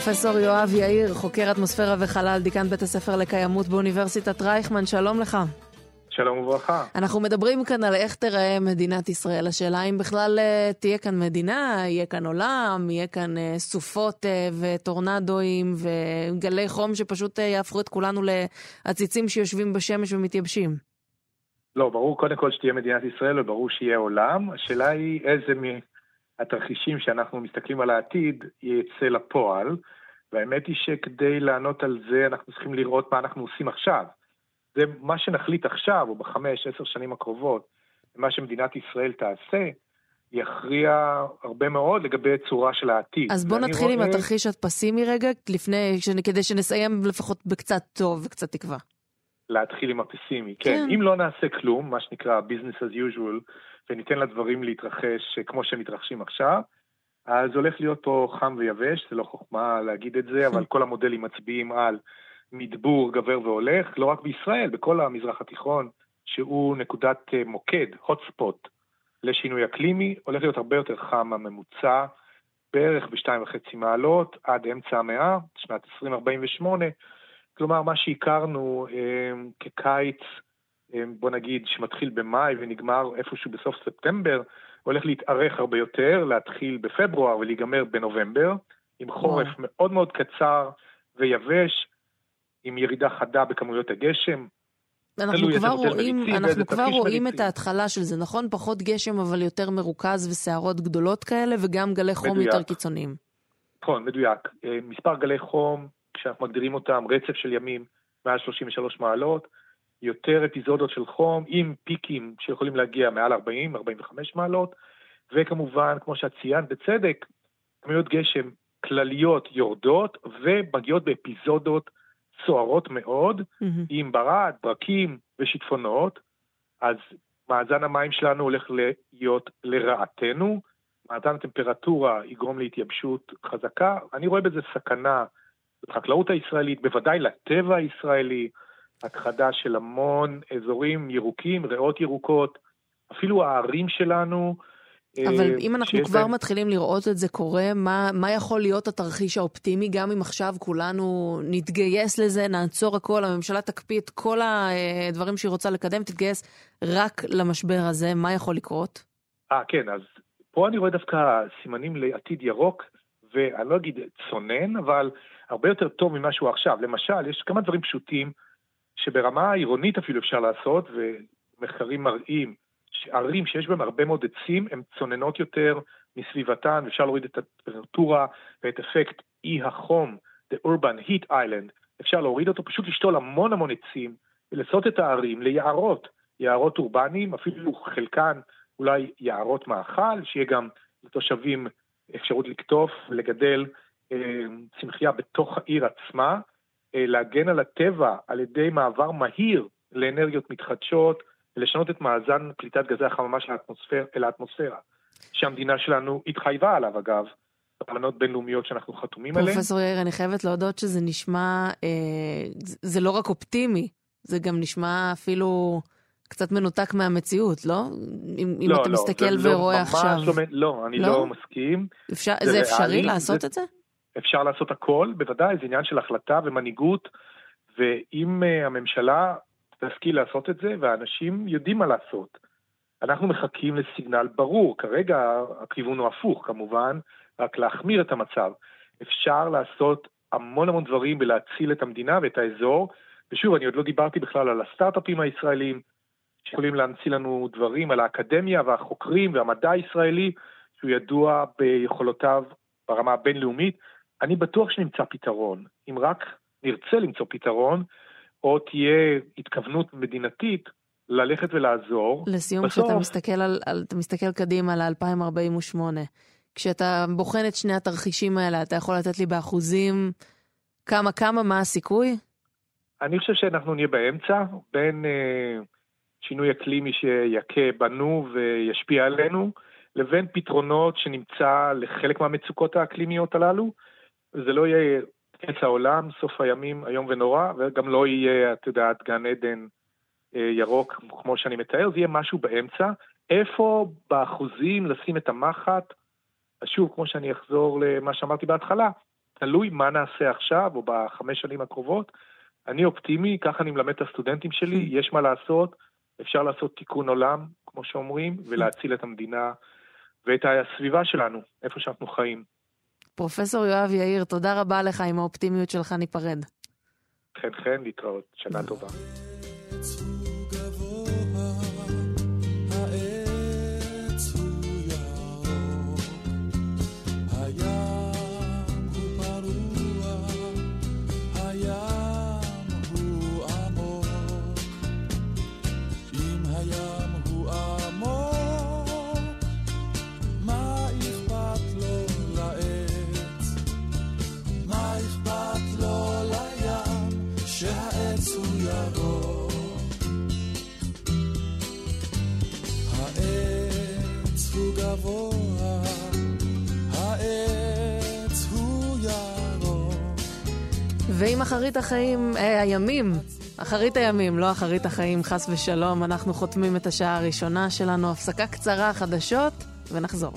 פרופסור יואב יאיר, חוקר אטמוספירה וחלל, דיקן בית הספר לקיימות באוניברסיטת רייכמן, שלום לך. שלום וברכה. אנחנו מדברים כאן על איך תיראה מדינת ישראל. השאלה אם בכלל אה, תהיה כאן מדינה, יהיה כאן עולם, יהיה כאן אה, סופות אה, וטורנדואים וגלי חום שפשוט יהפכו את כולנו לעציצים שיושבים בשמש ומתייבשים. לא, ברור קודם כל שתהיה מדינת ישראל וברור שיהיה עולם. השאלה היא איזה מהתרחישים שאנחנו מסתכלים על העתיד יצא לפועל. והאמת היא שכדי לענות על זה אנחנו צריכים לראות מה אנחנו עושים עכשיו. זה מה שנחליט עכשיו, או בחמש, עשר שנים הקרובות, מה שמדינת ישראל תעשה, יכריע הרבה מאוד לגבי צורה של העתיד. אז בוא נתחיל עם רואה- התרחיש הפסימי רגע, לפני, כדי שנסיים לפחות בקצת טוב וקצת תקווה. להתחיל עם הפסימי. כן. כן. אם לא נעשה כלום, מה שנקרא business as usual, וניתן לדברים להתרחש כמו שהם מתרחשים עכשיו, אז הולך להיות פה חם ויבש, זה לא חוכמה להגיד את זה, אבל כל המודלים מצביעים על מדבור גבר והולך, לא רק בישראל, בכל המזרח התיכון, שהוא נקודת אה, מוקד, hot spot לשינוי אקלימי, הולך להיות הרבה יותר חם מהממוצע, בערך בשתיים וחצי מעלות, עד אמצע המאה, שנת 2048, כלומר, מה שהכרנו אה, כקיץ, אה, בוא נגיד, שמתחיל במאי ונגמר איפשהו בסוף ספטמבר, הולך להתארך הרבה יותר, להתחיל בפברואר ולהיגמר בנובמבר, עם חורף וואו. מאוד מאוד קצר ויבש, עם ירידה חדה בכמויות הגשם. אנחנו כבר רואים, מריצים אנחנו כבר רואים. את ההתחלה של זה, נכון? פחות גשם אבל יותר מרוכז וסערות גדולות כאלה, וגם גלי חום מדויק. יותר קיצוניים. נכון, מדויק. אה, מספר גלי חום, כשאנחנו מגדירים אותם, רצף של ימים מעל 33 מעלות, יותר אפיזודות של חום עם פיקים שיכולים להגיע מעל 40-45 מעלות, וכמובן, כמו שאת ציינת בצדק, כמויות גשם כלליות יורדות ומגיעות באפיזודות סוערות מאוד, מהמם. עם ברד, ברקים ושיטפונות, אז מאזן המים שלנו הולך להיות לרעתנו, מאזן הטמפרטורה יגרום להתייבשות חזקה. אני רואה בזה סכנה לחקלאות הישראלית, בוודאי לטבע הישראלי, הכחדה של המון אזורים ירוקים, ריאות ירוקות, אפילו הערים שלנו. אבל אה, אם אנחנו כבר בהם- מתחילים לראות את זה קורה, מה, מה יכול להיות התרחיש האופטימי, גם אם עכשיו כולנו נתגייס לזה, נעצור הכל, הממשלה תקפיא את כל הדברים שהיא רוצה לקדם, תתגייס רק למשבר הזה, מה יכול לקרות? אה, כן, אז פה אני רואה דווקא סימנים לעתיד ירוק, ואני לא אגיד צונן, אבל הרבה יותר טוב ממה שהוא עכשיו. למשל, יש כמה דברים פשוטים שברמה העירונית אפילו אפשר לעשות, ומחקרים מראים שערים שיש בהם הרבה מאוד עצים, הן צוננות יותר מסביבתן, ואפשר להוריד את הטמפרטורה ואת אפקט אי החום, The Urban Heat Island, אפשר להוריד אותו, פשוט לשתול המון המון עצים, ולעשות את הערים ליערות, יערות אורבניים, אפילו חלקן אולי יערות מאכל, שיהיה גם לתושבים אפשרות לקטוף ולגדל אה, צמחייה בתוך העיר עצמה, להגן על הטבע על ידי מעבר מהיר לאנרגיות מתחדשות ולשנות את מאזן פליטת גזי החממה של האטמוספר, אל האטמוספירה, שהמדינה שלנו התחייבה עליו אגב, אמנות בינלאומיות שאנחנו חתומים עליהן. פרופסור יאיר, אני חייבת להודות שזה נשמע, אה, זה לא רק אופטימי, זה גם נשמע אפילו קצת מנותק מהמציאות, לא? אם, אם לא, אתה לא, מסתכל ורואה לא, עכשיו. לא, לא, אני לא? לא, מסכים. אפשר, זה זה אפשרי לעשות זה- את זה? אפשר לעשות הכל, בוודאי, זה עניין של החלטה ומנהיגות, ואם uh, הממשלה תשכיל לעשות את זה, והאנשים יודעים מה לעשות. אנחנו מחכים לסיגנל ברור, כרגע הכיוון הוא הפוך כמובן, רק להחמיר את המצב. אפשר לעשות המון המון דברים ולהציל את המדינה ואת האזור, ושוב, אני עוד לא דיברתי בכלל על הסטארט-אפים הישראלים, שיכולים להמציא לנו דברים, על האקדמיה והחוקרים והמדע הישראלי, שהוא ידוע ביכולותיו ברמה הבינלאומית. אני בטוח שנמצא פתרון. אם רק נרצה למצוא פתרון, או תהיה התכוונות מדינתית ללכת ולעזור. לסיום, בסוף- כשאתה מסתכל, על, על, אתה מסתכל קדימה ל-2048, כשאתה בוחן את שני התרחישים האלה, אתה יכול לתת לי באחוזים כמה כמה, מה הסיכוי? אני חושב שאנחנו נהיה באמצע, בין אה, שינוי אקלימי שיכה בנו וישפיע עלינו, לבין פתרונות שנמצא לחלק מהמצוקות האקלימיות הללו. זה לא יהיה קץ העולם, סוף הימים איום ונורא, וגם לא יהיה, את יודעת, גן עדן אה, ירוק כמו שאני מתאר, זה יהיה משהו באמצע. איפה באחוזים לשים את המחט? אז שוב, כמו שאני אחזור למה שאמרתי בהתחלה, תלוי מה נעשה עכשיו או בחמש שנים הקרובות. אני אופטימי, ככה אני מלמד את הסטודנטים שלי, יש מה לעשות, אפשר לעשות תיקון עולם, כמו שאומרים, ולהציל את המדינה ואת הסביבה שלנו, איפה שאנחנו חיים. פרופסור יואב יאיר, תודה רבה לך, עם האופטימיות שלך ניפרד. חן חן, להתראות, שנה טובה. ועם אחרית החיים, אה, הימים, אחרית הימים, לא אחרית החיים, חס ושלום, אנחנו חותמים את השעה הראשונה שלנו, הפסקה קצרה, חדשות, ונחזור.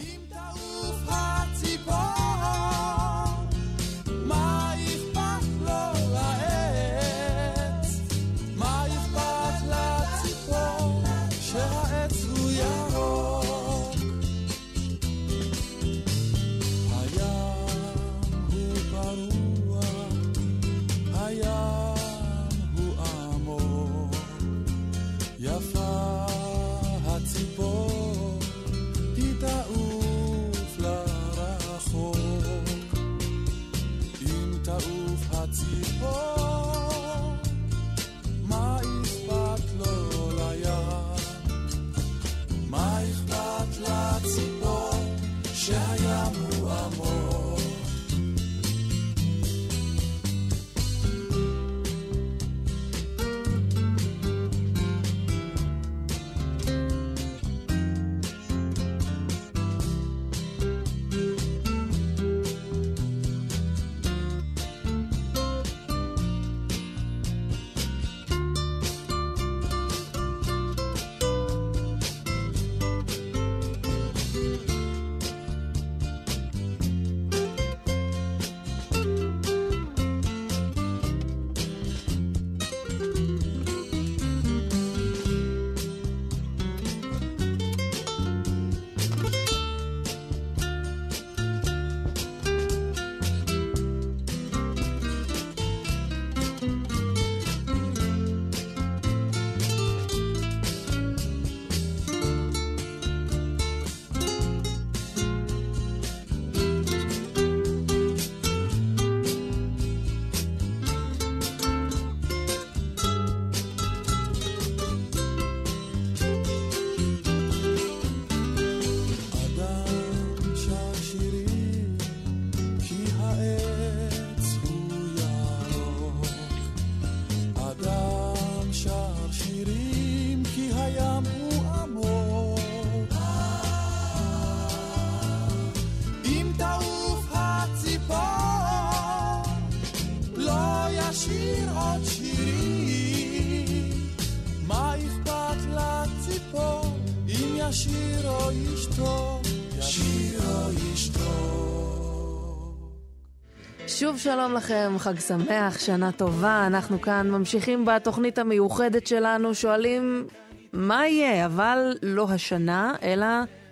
שלום לכם, חג שמח, שנה טובה. אנחנו כאן ממשיכים בתוכנית המיוחדת שלנו, שואלים מה יהיה, אבל לא השנה, אלא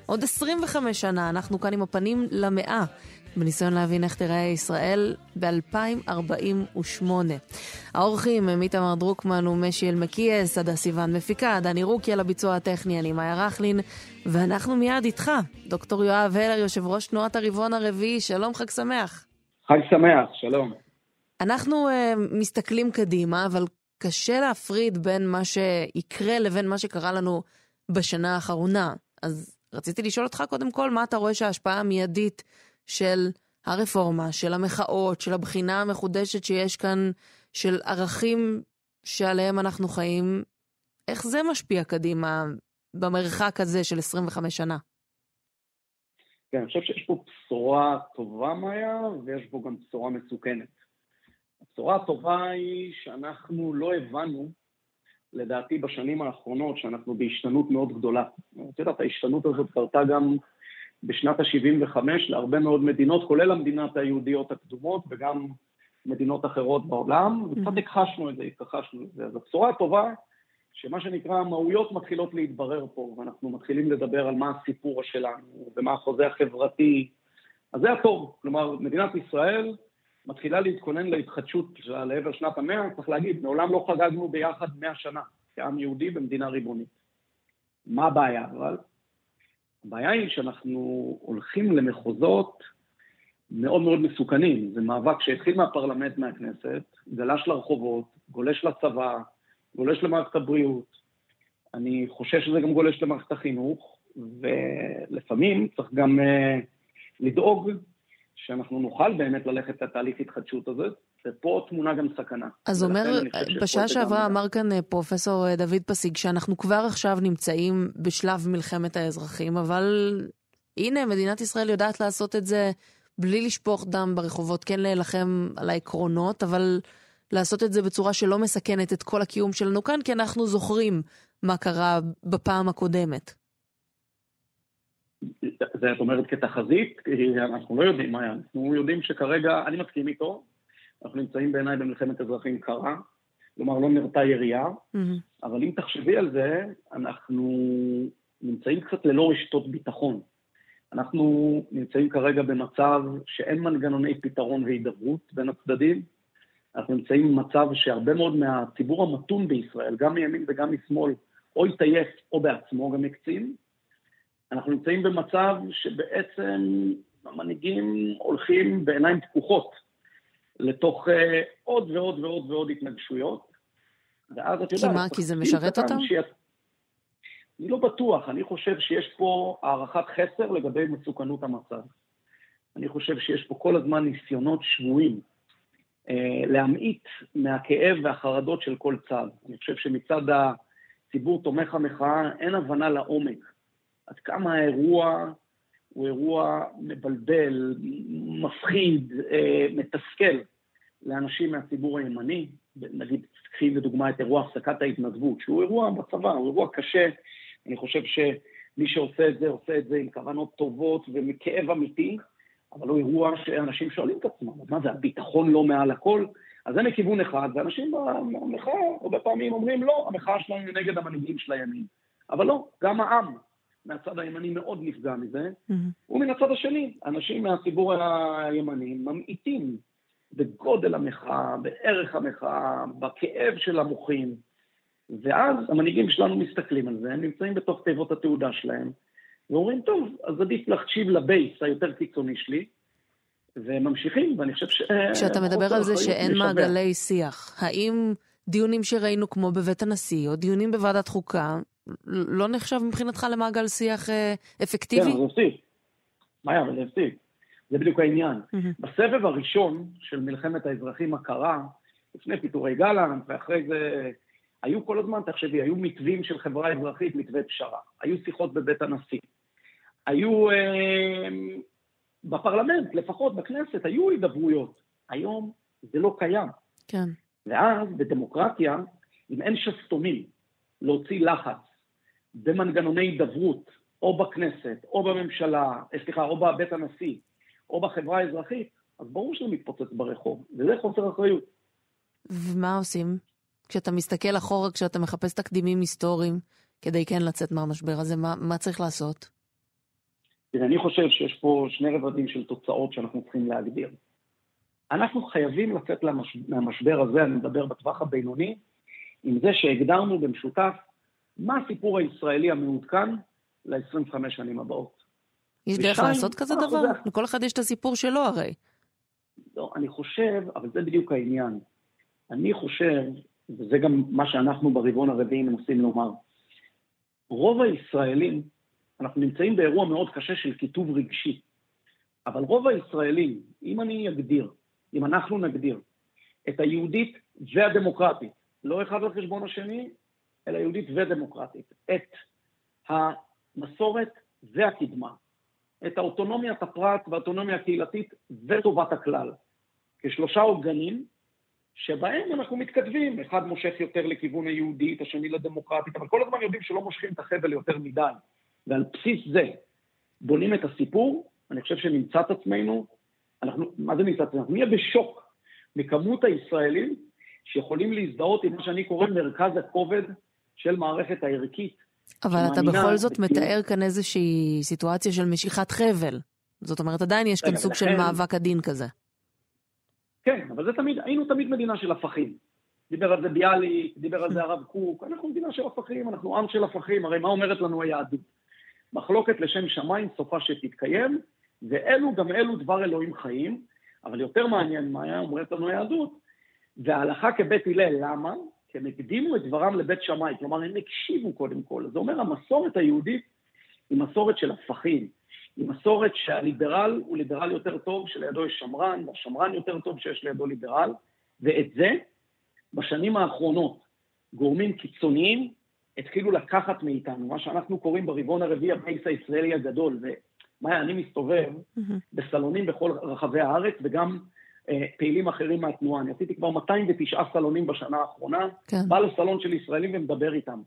עוד 25 שנה. אנחנו כאן עם הפנים למאה, בניסיון להבין איך תיראה ישראל ב-2048. האורחים הם איתמר דרוקמן ומשי אלמקייס, עדה סיוון מפיקה, דני רוקי על הביצוע הטכני, אני מאיה רכלין, ואנחנו מיד איתך, דוקטור יואב הלר, יושב ראש תנועת הרבעון הרביעי, שלום, חג שמח. חג שמח, שלום. אנחנו uh, מסתכלים קדימה, אבל קשה להפריד בין מה שיקרה לבין מה שקרה לנו בשנה האחרונה. אז רציתי לשאול אותך קודם כל, מה אתה רואה שההשפעה המיידית של הרפורמה, של המחאות, של הבחינה המחודשת שיש כאן, של ערכים שעליהם אנחנו חיים, איך זה משפיע קדימה במרחק הזה של 25 שנה? כן, אני חושב שיש פה בשורה טובה, מאיה, ויש פה גם בשורה מסוכנת. הבשורה הטובה היא שאנחנו לא הבנו, לדעתי בשנים האחרונות, שאנחנו בהשתנות מאוד גדולה. את יודעת, ההשתנות הזאת קרתה גם בשנת ה-75 להרבה מאוד מדינות, כולל המדינות היהודיות הקדומות וגם מדינות אחרות בעולם, וקצת הכחשנו את זה, הכחשנו את זה. אז הבשורה הטובה, שמה שנקרא המהויות מתחילות להתברר פה, ואנחנו מתחילים לדבר על מה הסיפור שלנו ומה החוזה החברתי, אז זה הטוב. כלומר, מדינת ישראל מתחילה להתכונן להתחדשות שלה לעבר שנת המאה, צריך להגיד, מעולם לא חגגנו ביחד מאה שנה, כעם יהודי במדינה ריבונית. מה הבעיה אבל? הבעיה היא שאנחנו הולכים למחוזות מאוד מאוד מסוכנים. זה מאבק שהתחיל מהפרלמנט, מהכנסת, גלש לרחובות, גולש לצבא, גולש למערכת הבריאות. אני חושש שזה גם גולש למערכת החינוך, ולפעמים צריך גם uh, לדאוג שאנחנו נוכל באמת ללכת לתהליך התחדשות הזה, ופה תמונה גם סכנה. אז אומר, בשעה שעברה אמר כאן אה, פרופסור אה, דוד פסיג שאנחנו כבר עכשיו נמצאים בשלב מלחמת האזרחים, אבל הנה, מדינת ישראל יודעת לעשות את זה בלי לשפוך דם ברחובות, כן להילחם על העקרונות, אבל לעשות את זה בצורה שלא מסכנת את כל הקיום שלנו כאן, כי אנחנו זוכרים מה קרה בפעם הקודמת. זה את אומרת כתחזית, אנחנו לא יודעים מה היה. אנחנו יודעים שכרגע, אני מסכים איתו, אנחנו נמצאים בעיניי במלחמת אזרחים קרה, כלומר לא נרתה ירייה, Mm-hmm. אבל אם תחשבי על זה, אנחנו נמצאים קצת ללא רשתות ביטחון. אנחנו נמצאים כרגע במצב שאין מנגנוני פתרון והידברות בין הצדדים. אנחנו נמצאים במצב שהרבה מאוד מהציבור המתון בישראל, גם מימין וגם משמאל, או התעייף או בעצמו גם הקצין. אנחנו נמצאים במצב שבעצם המנהיגים הולכים בעיניים פקוחות לתוך uh, עוד ועוד ועוד ועוד התנגשויות. ואז את יודעת... כי מה? כי זה משרת אותם? שיצ... אני לא בטוח, אני חושב שיש פה הערכת חסר לגבי מסוכנות המצב. אני חושב שיש פה כל הזמן ניסיונות שבויים אה, להמעיט מהכאב והחרדות של כל צד. אני חושב שמצד הציבור תומך המחאה אין הבנה לעומק עד כמה האירוע הוא אירוע מבלבל, מפחיד, אה, מתסכל לאנשים מהציבור הימני. נגיד, קחי לדוגמה את אירוע הפסקת ההתנדבות, שהוא אירוע בצבא, הוא אירוע קשה. אני חושב שמי שעושה את זה, עושה את זה עם כוונות טובות ומכאב אמיתי, אבל הוא אירוע שאנשים שואלים את עצמם, מה זה, הביטחון לא מעל הכל? אז זה מכיוון אחד, ואנשים במחאה הרבה פעמים אומרים, לא, המחאה שלנו היא נגד המנהיגים של הימין. אבל לא, גם העם מהצד הימני מאוד נפגע מזה, Mm-hmm. ומן הצד השני, אנשים מהציבור הימני ממעיטים בגודל המחאה, בערך המחאה, בכאב של המוחים, ואז המנהיגים שלנו מסתכלים על זה, הם נמצאים בתוך תיבות התעודה שלהם, ואומרים, טוב, אז עדיף להקשיב לבייס היותר קיצוני שלי, והם ממשיכים, ואני חושב ש... כשאתה מדבר על זה שאין. מעגלי שיח, האם דיונים שראינו כמו בבית הנשיא, או דיונים בוועדת חוקה, לא נחשב מבחינתך למעגל שיח אה, כן, אפקטיבי? אבל זה הפסיק. מאיה, אבל זה הפסיק. זה בדיוק העניין. מהמם. בסבב הראשון של מלחמת האזרחים הקרה, לפני פיטורי גלנט, ואחרי זה, היו כל הזמן, תחשבי, היו מתווים של חברה אזרחית, מתווה פשרה. היו שיחות בבית הנשיא. היו, אה, בפרלמנט, לפחות בכנסת, היו הידברויות. היום זה לא קיים. כן. ואז בדמוקרטיה, אם אין שסתומים להוציא לחץ במנגנוני הידברות או בכנסת, או בממשלה, אה, סליחה, או בבית הנשיא, או בחברה האזרחית, אז ברור שזה מתפוצץ ברחוב, וזה חוסר אחריות. ומה עושים? כשאתה מסתכל אחורה, כשאתה מחפש תקדימים היסטוריים, כדי כן לצאת מהמשבר הזה, מה, מה צריך לעשות? תראה, אני חושב שיש פה שני רבדים של תוצאות שאנחנו צריכים להגדיר. אנחנו חייבים לצאת למש... מהמשבר הזה, אני מדבר בטווח הבינוני, עם זה שהגדרנו במשותף מה הסיפור הישראלי המעודכן ל-25 שנים הבאות. יש דרך לעשות כזה אנחנו דבר? לכל אחד יש את הסיפור שלו הרי. לא, אני חושב, אבל זה בדיוק העניין. אני חושב, וזה גם מה שאנחנו ברבעון הרביעי מנסים לומר, רוב הישראלים, אנחנו נמצאים באירוע מאוד קשה של קיטוב רגשי, אבל רוב הישראלים, אם אני אגדיר, אם אנחנו נגדיר, את היהודית והדמוקרטית, לא אחד על חשבון השני, אלא יהודית ודמוקרטית, את המסורת והקדמה, את האוטונומיית הפרט והאוטונומיה הקהילתית וטובת הכלל, כשלושה עוגנים שבהם אנחנו מתכתבים, אחד מושך יותר לכיוון היהודית, השני לדמוקרטית, אבל כל הזמן יודעים שלא מושכים את החבל יותר מדי. ועל בסיס זה בונים את הסיפור, אני חושב שנמצא את עצמנו, אנחנו, מה זה נמצא את עצמנו? אנחנו נהיה בשוק מכמות הישראלים שיכולים להזדהות עם מה שאני קורא מרכז הכובד של מערכת הערכית. אבל אתה בכל זאת בקיום- מתאר כאן איזושהי סיטואציה של משיכת חבל. זאת אומרת, עדיין יש כאן סוג של ולכן- מאבק הדין כזה. כן, אבל זה תמיד, היינו תמיד מדינה של הפכים. דיבר על זה ביאליק, דיבר על זה הרב קוק, אנחנו מדינה של הפכים, אנחנו עם של הפכים, הרי מה אומרת לנו היהדות? מחלוקת לשם שמיים, סופה שתתקיים, ואלו גם אלו דבר אלוהים חיים, אבל יותר מעניין מה היה אומרת לנו היהדות, וההלכה כבית הלל, למה? כי הם הקדימו את דברם לבית שמאי, כלומר הם הקשיבו קודם כל. זה אומר המסורת היהודית היא מסורת של הפכים, היא מסורת שהליברל הוא ליברל יותר טוב, שלידו יש שמרן, והשמרן יותר טוב שיש לידו ליברל, ואת זה בשנים האחרונות גורמים קיצוניים התחילו לקחת מאיתנו, מה שאנחנו קוראים ברבעון הרביעי הבייס הישראלי הגדול, ומאיה, אני מסתובב בסלונים בכל רחבי הארץ, וגם אה, פעילים אחרים מהתנועה. אני עשיתי כבר 209 סלונים בשנה האחרונה, כן. בא לסלון של ישראלים ומדבר איתם.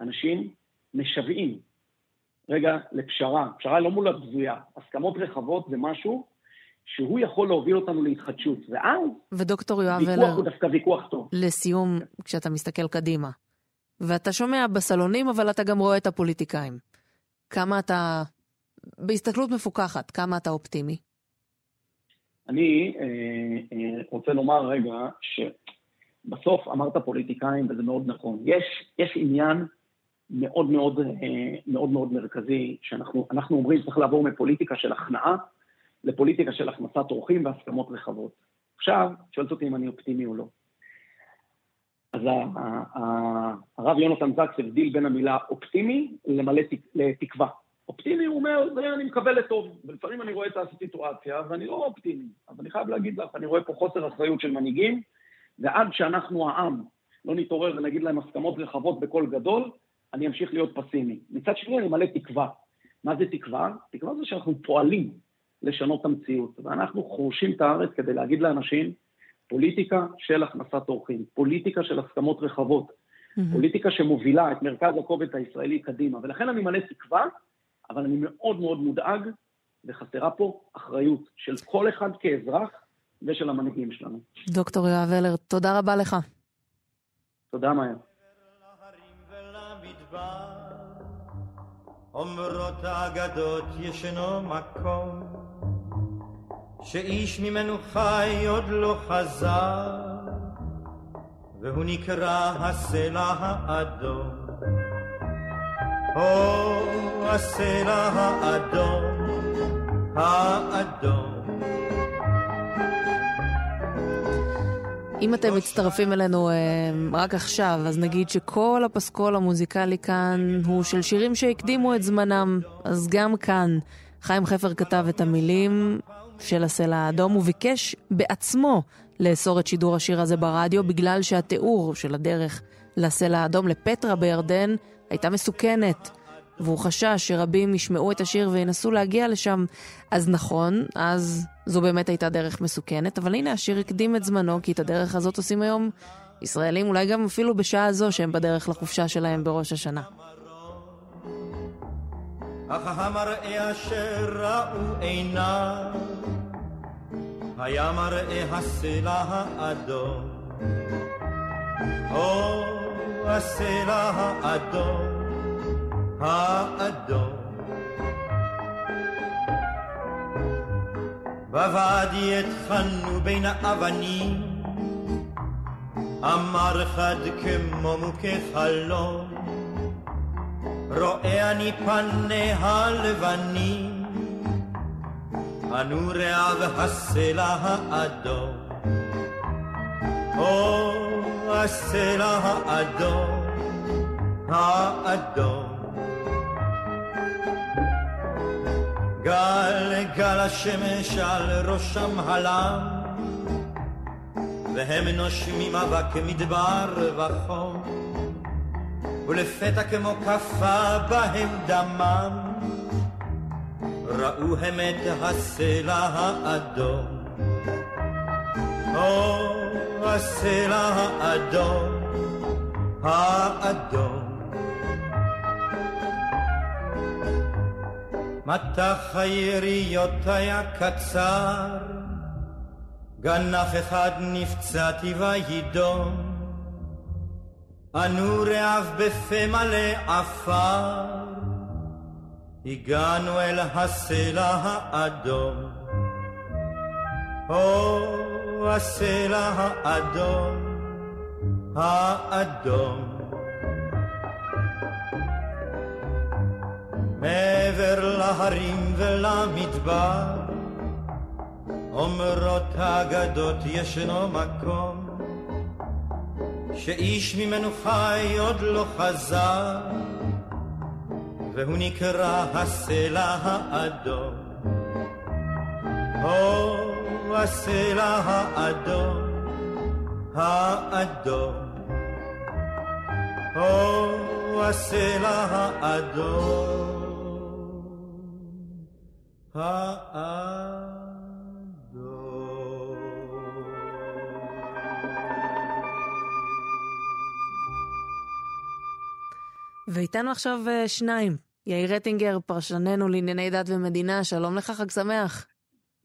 אנשים משוועים, רגע, לפשרה. פשרה לא מול הבזויה. הסכמות רחבות זה משהו שהוא יכול להוביל אותנו להתחדשות. ואז ודוקטור יואב ויכוח ולר, הוא דווקא ויכוח טוב. לסיום, כשאתה מסתכל קדימה, ואתה שומע בסלונים, אבל אתה גם רואה את הפוליטיקאים. כמה אתה, בהסתכלות מפוקחת, כמה אתה אופטימי? אני אה, אה, רוצה לומר רגע שבסוף אמרת פוליטיקאים, וזה מאוד נכון. יש, יש עניין מאוד מאוד, אה, מאוד מאוד מרכזי, שאנחנו אנחנו אומרים שצריך לעבור מפוליטיקה של הכנעה לפוליטיקה של הכנסת אורחים והסכמות רחבות. עכשיו, שואלת אותי אם אני אופטימי או לא. אז הרב יונתן זקס הבדיל בין המילה אופטימי למלא תק- לתקווה. אופטימי הוא אומר, אני מקבל לטוב, ולפעמים אני רואה את הסיטואציה ואני לא אופטימי, אבל אני חייב להגיד לך, אני רואה פה חוסר אחריות של מנהיגים, ועד שאנחנו העם לא נתעורר ונגיד להם הסכמות רחבות בקול גדול, אני אמשיך להיות פסימי. מצד שני אני מלא תקווה. מה זה תקווה? תקווה זה שאנחנו פועלים לשנות את המציאות, ואנחנו חורשים את הארץ כדי להגיד לאנשים, פוליטיקה של הכנסת אורחים, פוליטיקה של הסכמות רחבות, פוליטיקה שמובילה את מרכז הכובד הישראלי קדימה, ולכן אני מלא תקווה, אבל אני מאוד מאוד מודאג, וחסרה פה אחריות של כל אחד כאזרח ושל המנהיגים שלנו. דוקטור יואב ולר, תודה רבה לך. תודה, מאיה. אומרות האגדות ישנו מקום שאיש ממנו חי עוד לא חזר והוא נקרא הסלע האדום או הסלע האדום האדום אם אתם מצטרפים אלינו אה, רק עכשיו, אז נגיד שכל הפסקול המוזיקלי כאן הוא של שירים שהקדימו את זמנם. אז גם כאן חיים חפר כתב את המילים של הסלע האדום. הוא ביקש בעצמו לאסור את שידור השיר הזה ברדיו, בגלל שהתיאור של הדרך לסלע האדום לפטרה בירדן הייתה מסוכנת. והוא חשש שרבים ישמעו את השיר וינסו להגיע לשם. אז נכון, אז זו באמת הייתה דרך מסוכנת, אבל הנה השיר הקדים את זמנו, כי את הדרך הזאת עושים היום ישראלים, אולי גם אפילו בשעה זו שהם בדרך לחופשה שלהם בראש השנה. אך המראה אשר ראו עיניו היה מראה הסלע האדום. או הסלע האדום, האדום. בוואדי התחלנו בין האבנים, אמר חד כמו מוכה חלום, רואה אני פניה הלבנים, הנוריה והסלע האדום. או הסלע האדום, האדום. גל גל השמש על ראשם הלם, והם נושמים אבק מדבר וחום, ולפתע כמו כפה בהם דמם, ראו הם את הסלע האדום. או הסלע האדום, האדום. מטח היריות היה קצר, גנף אחד נפצעתי וידום, אנו רעב בפה מלא עפר, הגענו אל הסלע האדום. או הסלע האדום, האדום. מעבר להרים ולמדבר, אומרות האגדות ישנו מקום, שאיש ממנו חי עוד לא חזר, והוא נקרא הסלע האדום. או הסלע האדום, האדום. או הסלע האדום, ואיתנו עכשיו אה, שניים. יאיר רטינגר, פרשננו לענייני דת ומדינה, שלום לך, חג שמח.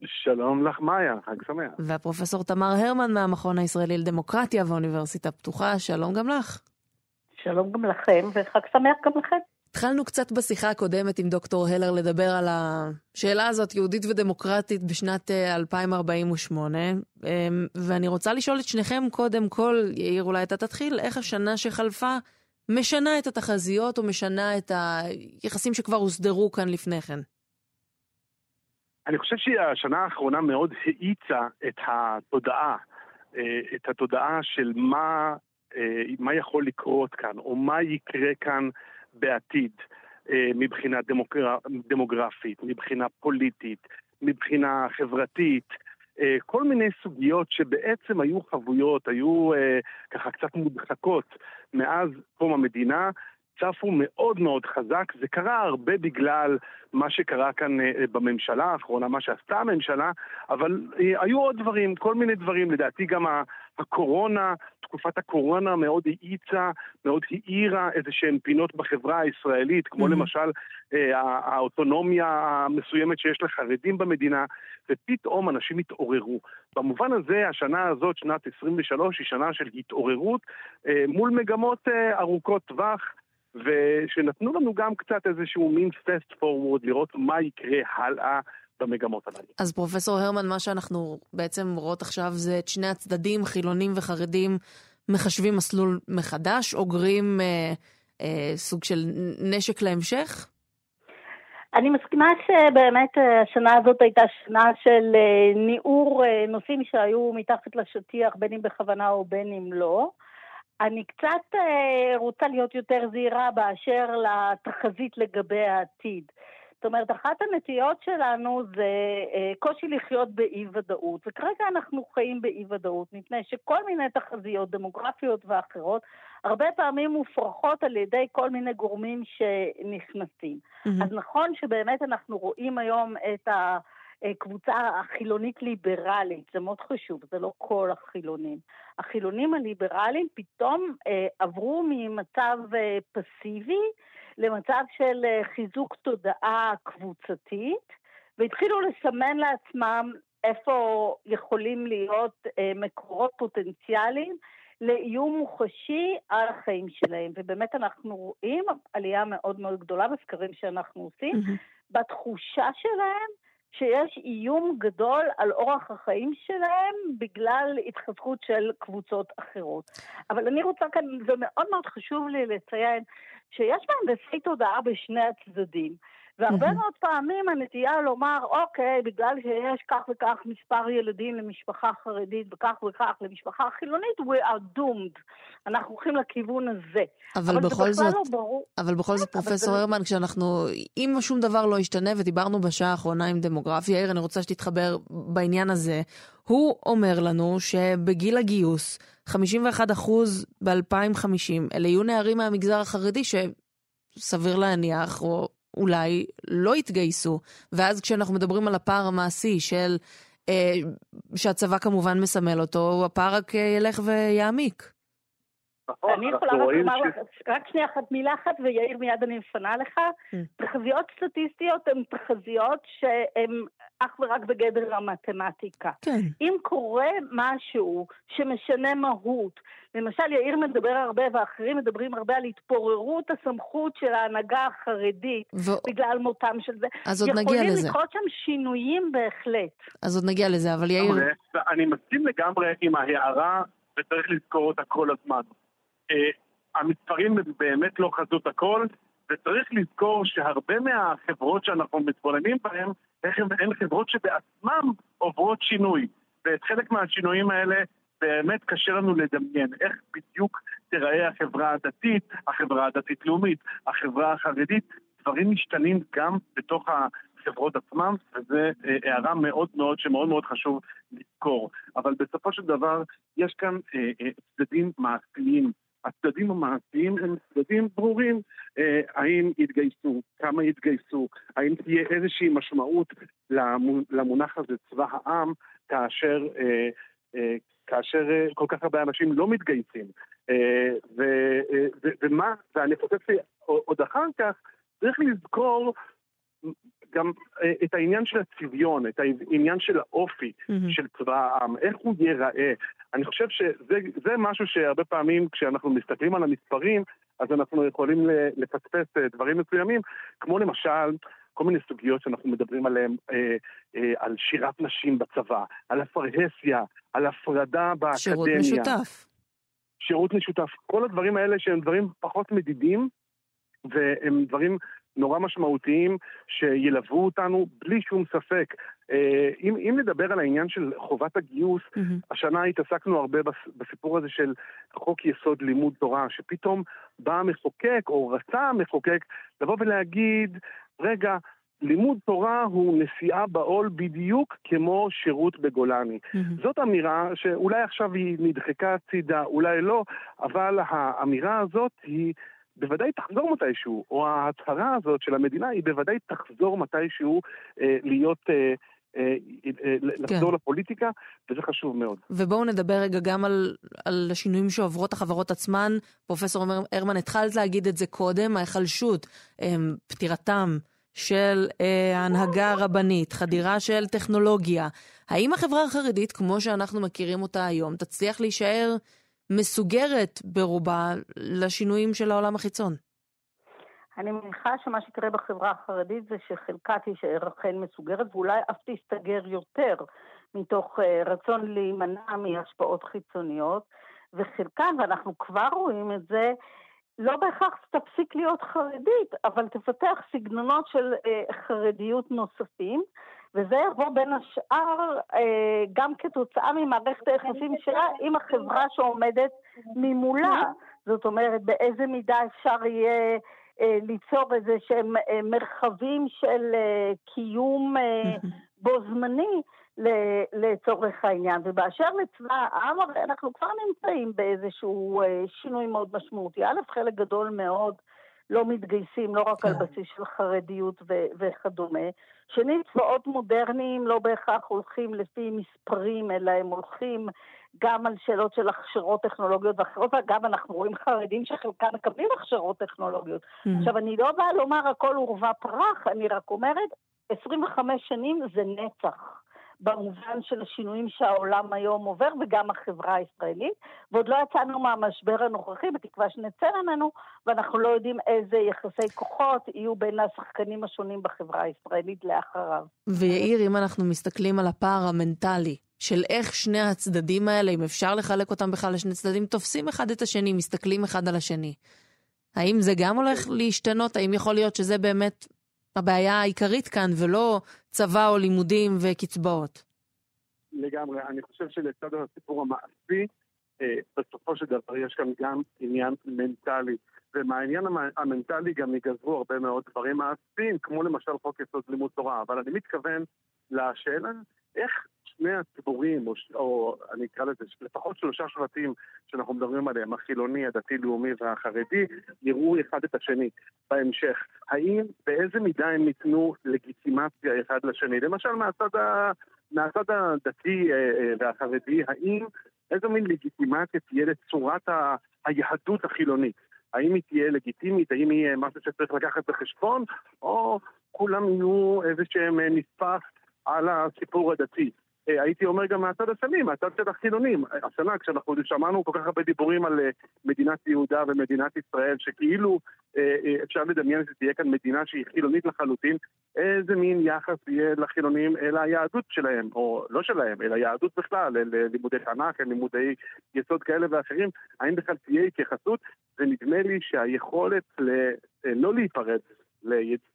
שלום לך, מאיה, חג שמח. והפרופסור תמר הרמן מהמכון הישראלי לדמוקרטיה ואוניברסיטה פתוחה, שלום גם לך. שלום גם לכם, וחג שמח גם לכם. התחלנו קצת בשיחה הקודמת עם דוקטור הלר לדבר על השאלה הזאת, יהודית ודמוקרטית, בשנת 2048, אה, אמ, ואני רוצה לשאול את שניכם קודם כל, יאיר, אולי אתה תתחיל, איך השנה שחלפה משנה את התחזיות או משנה את היחסים שכבר הוסדרו כאן לפני כן? אני חושב שהשנה האחרונה מאוד האיצה את התודעה, אה, את התודעה של מה, אה, מה יכול לקרות כאן, או מה יקרה כאן בעתיד, אה, מבחינה דמוגר... דמוגרפית, מבחינה פוליטית, מבחינה חברתית. כל מיני סוגיות שבעצם היו חבויות, היו ככה קצת מודחקות מאז קום המדינה, צפו מאוד מאוד חזק. זה קרה הרבה בגלל מה שקרה כאן אה, בממשלה האחרונה, מה שעשתה הממשלה, אבל אה, היו עוד דברים, כל מיני דברים. לדעתי גם הקורונה, תקופת הקורונה מאוד האיצה, מאוד האירה איזה שהן פינות בחברה הישראלית, כמו mm-hmm. למשל אה, האוטונומיה המסוימת שיש לחרדים במדינה, ופתאום אנשים התעוררו. במובן הזה, השנה הזאת, שנת 23, היא שנה של התעוררות מול מגמות ארוכות טווח. ושנתנו לנו גם קצת איזשהו מין פסט פורוורד, לראות מה יקרה הלאה במגמות הללו. אז פרופסור הרמן, מה שאנחנו בעצם רואות עכשיו זה את שני הצדדים, חילונים וחרדים, מחשבים מסלול מחדש, אוגרים אה, אה, סוג של נשק להמשך? אני מסכימה שבאמת אה, השנה הזאת הייתה שנה של אה, ניעור אה, נושאים שהיו מתחת לשטיח, בין אם בכוונה או בין אם לא. אני קצת רוצה להיות יותר זהירה באשר לתחזית לגבי העתיד. זאת אומרת, אחת הנטיות שלנו זה קושי לחיות באי-ודאות, וכרגע אנחנו חיים באי-ודאות, מפני שכל מיני תחזיות דמוגרפיות ואחרות, הרבה פעמים מופרכות על ידי כל מיני גורמים שנכנסים. Mm-hmm. אז נכון שבאמת אנחנו רואים היום את ה... אה, קבוצה החילונית ליברלית, זה מאוד חשוב, זה לא כל החילונים. החילונים הליברליים פתאום אה, עברו ממצב אה, פסיבי למצב של אה, חיזוק תודעה קבוצתית, והתחילו לסמן לעצמם איפה יכולים להיות אה, מקורות פוטנציאליים לאיום מוחשי על החיים שלהם. ובאמת אנחנו רואים עלייה מאוד מאוד גדולה בסקרים שאנחנו עושים, mm-hmm. בתחושה שלהם שיש איום גדול על אורח החיים שלהם בגלל התחזקות של קבוצות אחרות. אבל אני רוצה כאן, זה מאוד מאוד חשוב לי לציין שיש מהנדסי תודעה בשני הצדדים. והרבה. מאוד פעמים הנטייה לומר, אוקיי, בגלל שיש כך וכך מספר ילדים למשפחה חרדית וכך וכך למשפחה חילונית, we are doomed. אנחנו הולכים לכיוון הזה. אבל, אבל בכל זאת, לא ברור. אבל בכל זאת, כן, פרופסור הרמן, זה... כשאנחנו, אם שום דבר לא ישתנה, ודיברנו בשעה האחרונה עם דמוגרפיה, יאיר, אני רוצה שתתחבר בעניין הזה. הוא אומר לנו שבגיל הגיוס, 51% ב-2050, אלה יהיו נערים מהמגזר החרדי שסביר להניח, או אולי לא יתגייסו. ואז כשאנחנו מדברים על הפער המעשי של, אה, שהצבא כמובן מסמל אותו, הפער רק אה, ילך ויעמיק. נכון, אני יכולה רק לומר לך, רק שנייה אחת, מילה אחת, ויאיר מיד אני מפנה לך. Mm. תחזיות סטטיסטיות הן תחזיות שהן אך ורק בגדר המתמטיקה. כן. אם קורה משהו שמשנה מהות, למשל יאיר מדבר הרבה ואחרים מדברים הרבה על התפוררות הסמכות של ההנהגה החרדית ו... בגלל מותם של זה. אז עוד נגיע לזה. יכולים לקרות שם שינויים בהחלט. אז עוד נגיע לזה, אבל יאיר... אני מסכים לגמרי עם ההערה, וצריך לזכור אותה כל הזמן. אה, המספרים באמת לא חזות הכל, וצריך לזכור שהרבה מהחברות שאנחנו מתבוננים בהן, הן חברות שבעצמן עוברות שינוי. ואת חלק מהשינויים האלה באמת קשה לנו לדמיין איך בדיוק תיראה החברה הדתית, החברה הדתית-לאומית, החברה החרדית. דברים משתנים גם בתוך החברות עצמם, וזו אה, הערה מאוד מאוד שמאוד מאוד חשוב לזכור. אבל בסופו של דבר, יש כאן אה, אה, צדדים מעשיים הצדדים המעשיים הם צדדים ברורים. אה, האם יתגייסו, כמה יתגייסו, האם תהיה איזושהי משמעות למונח הזה צבא העם, כאשר, אה, אה, כאשר אה, כל כך הרבה אנשים לא מתגייסים. אה, ו, אה, ו, ומה, ואני חושב שעוד אחר כך צריך לזכור גם אה, את העניין של הצביון, את העניין של האופי mm-hmm. של צבא העם, איך הוא ייראה. אני חושב שזה משהו שהרבה פעמים כשאנחנו מסתכלים על המספרים, אז אנחנו יכולים לפספס אה, דברים מסוימים, כמו למשל כל מיני סוגיות שאנחנו מדברים עליהן, אה, אה, על שירת נשים בצבא, על הפרהסיה, על הפרדה באקדמיה. שירות משותף. שירות משותף. כל הדברים האלה שהם דברים פחות מדידים, והם דברים נורא משמעותיים שילוו אותנו בלי שום ספק. אה, אם, אם נדבר על העניין של חובת הגיוס, mm-hmm. השנה התעסקנו הרבה בסיפור הזה של חוק יסוד לימוד תורה, שפתאום בא המחוקק, או רצה המחוקק, לבוא ולהגיד, רגע, לימוד תורה הוא נשיאה בעול בדיוק כמו שירות בגולני. Mm-hmm. זאת אמירה שאולי עכשיו היא נדחקה הצידה, אולי לא, אבל האמירה הזאת היא בוודאי תחזור מתישהו, או ההצהרה הזאת של המדינה היא בוודאי תחזור מתישהו אה, להיות... אה, אה, אה, לחזור כן. לפוליטיקה, וזה חשוב מאוד. ובואו נדבר רגע גם על, על השינויים שעוברות החברות עצמן. פרופסור הרמן, התחלת להגיד את זה קודם, ההיחלשות, אה, פטירתם של ההנהגה הרבנית, חדירה של טכנולוגיה. האם החברה החרדית, כמו שאנחנו מכירים אותה היום, תצליח להישאר מסוגרת ברובה לשינויים של העולם החיצון. אני מניחה שמה שיקרה בחברה החרדית זה שחלקה תישאר אכן מסוגרת ואולי אף תסתגר יותר מתוך אה, רצון להימנע מהשפעות חיצוניות, וחלקן, ואנחנו כבר רואים את זה, לא בהכרח תפסיק להיות חרדית, אבל תפתח סגנונות של אה, חרדיות נוספים, וזה יבוא בין השאר אה, גם כתוצאה ממערכת היחסים שלה עם החברה שעומדת ממולה. זאת אומרת, באיזה מידה אפשר יהיה אה, ליצור איזה שהם אה, מרחבים של אה, קיום אה, בו זמני לצורך העניין. ובאשר לצבא העם, אנחנו כבר נמצאים באיזשהו אה, שינוי מאוד משמעותי. א', חלק גדול מאוד לא מתגייסים, לא רק על כן. בסיס של חרדיות ו- וכדומה. שנית, צבאות מודרניים לא בהכרח הולכים לפי מספרים, אלא הם הולכים גם על שאלות של הכשרות טכנולוגיות ואחרות, ואגב, אנחנו רואים חרדים שחלקם מקבלים הכשרות טכנולוגיות. Mhm. עכשיו, אני לא באה לומר הכל עורבא פרח, אני רק אומרת, 25 שנים זה נצח. במובן של השינויים שהעולם היום עובר וגם החברה הישראלית, ועוד לא יצאנו מהמשבר הנוכחי, בתקווה שנצא ממנו, ואנחנו לא יודעים איזה יחסי כוחות יהיו בין השחקנים השונים בחברה הישראלית לאחריו. ויאיר, אם אנחנו מסתכלים על הפער המנטלי של איך שני הצדדים האלה, אם אפשר לחלק אותם בכלל לשני צדדים, תופסים אחד את השני, מסתכלים אחד על השני. האם זה גם הולך להשתנות? האם יכול להיות שזה באמת הבעיה העיקרית כאן, ולא צבא או לימודים וקצבאות? לגמרי. אני חושב שלצד הסיפור המעשי, אה, בסופו של דבר יש כאן גם עניין מנטלי. ומהעניין המ- המנטלי גם ייגזרו הרבה מאוד דברים מעשיים, כמו למשל חוק יסוד לימוד תורה. אבל אני מתכוון לשאלה איך שני הציבורים, או, או אני אקרא לזה, לפחות שלושה שבטים שאנחנו מדברים עליהם, החילוני, הדתי-לאומי והחרדי, יראו אחד את השני בהמשך. האם, באיזה מידה הם ייתנו לגיטימציה אחד לשני? למשל, מהצד, ה, מהצד הדתי אה, אה, והחרדי, האם, איזו מין לגיטימציה תהיה לצורת ה, היהדות החילונית? האם היא תהיה לגיטימית? האם היא אה, משהו שצריך לקחת בחשבון? או כולם יהיו איזה שהם אה, נספח על הסיפור הדתי? אה, הייתי אומר גם מהצד השני, מהצד של החילונים. השנה, כשאנחנו שמענו כל כך הרבה דיבורים על אה, מדינת יהודה ומדינת ישראל, שכאילו אה, אפשר לדמיין שתהיה כאן מדינה שהיא חילונית לחלוטין, איזה מין יחס יהיה לחילונים אל היהדות שלהם, או לא שלהם, אלא יהדות בכלל, אל לימודי תנ"ך, אל לימודי יסוד כאלה ואחרים, האם בכלל תהיה התייחסות? ונדמה לי שהיכולת ל, לא להיפרד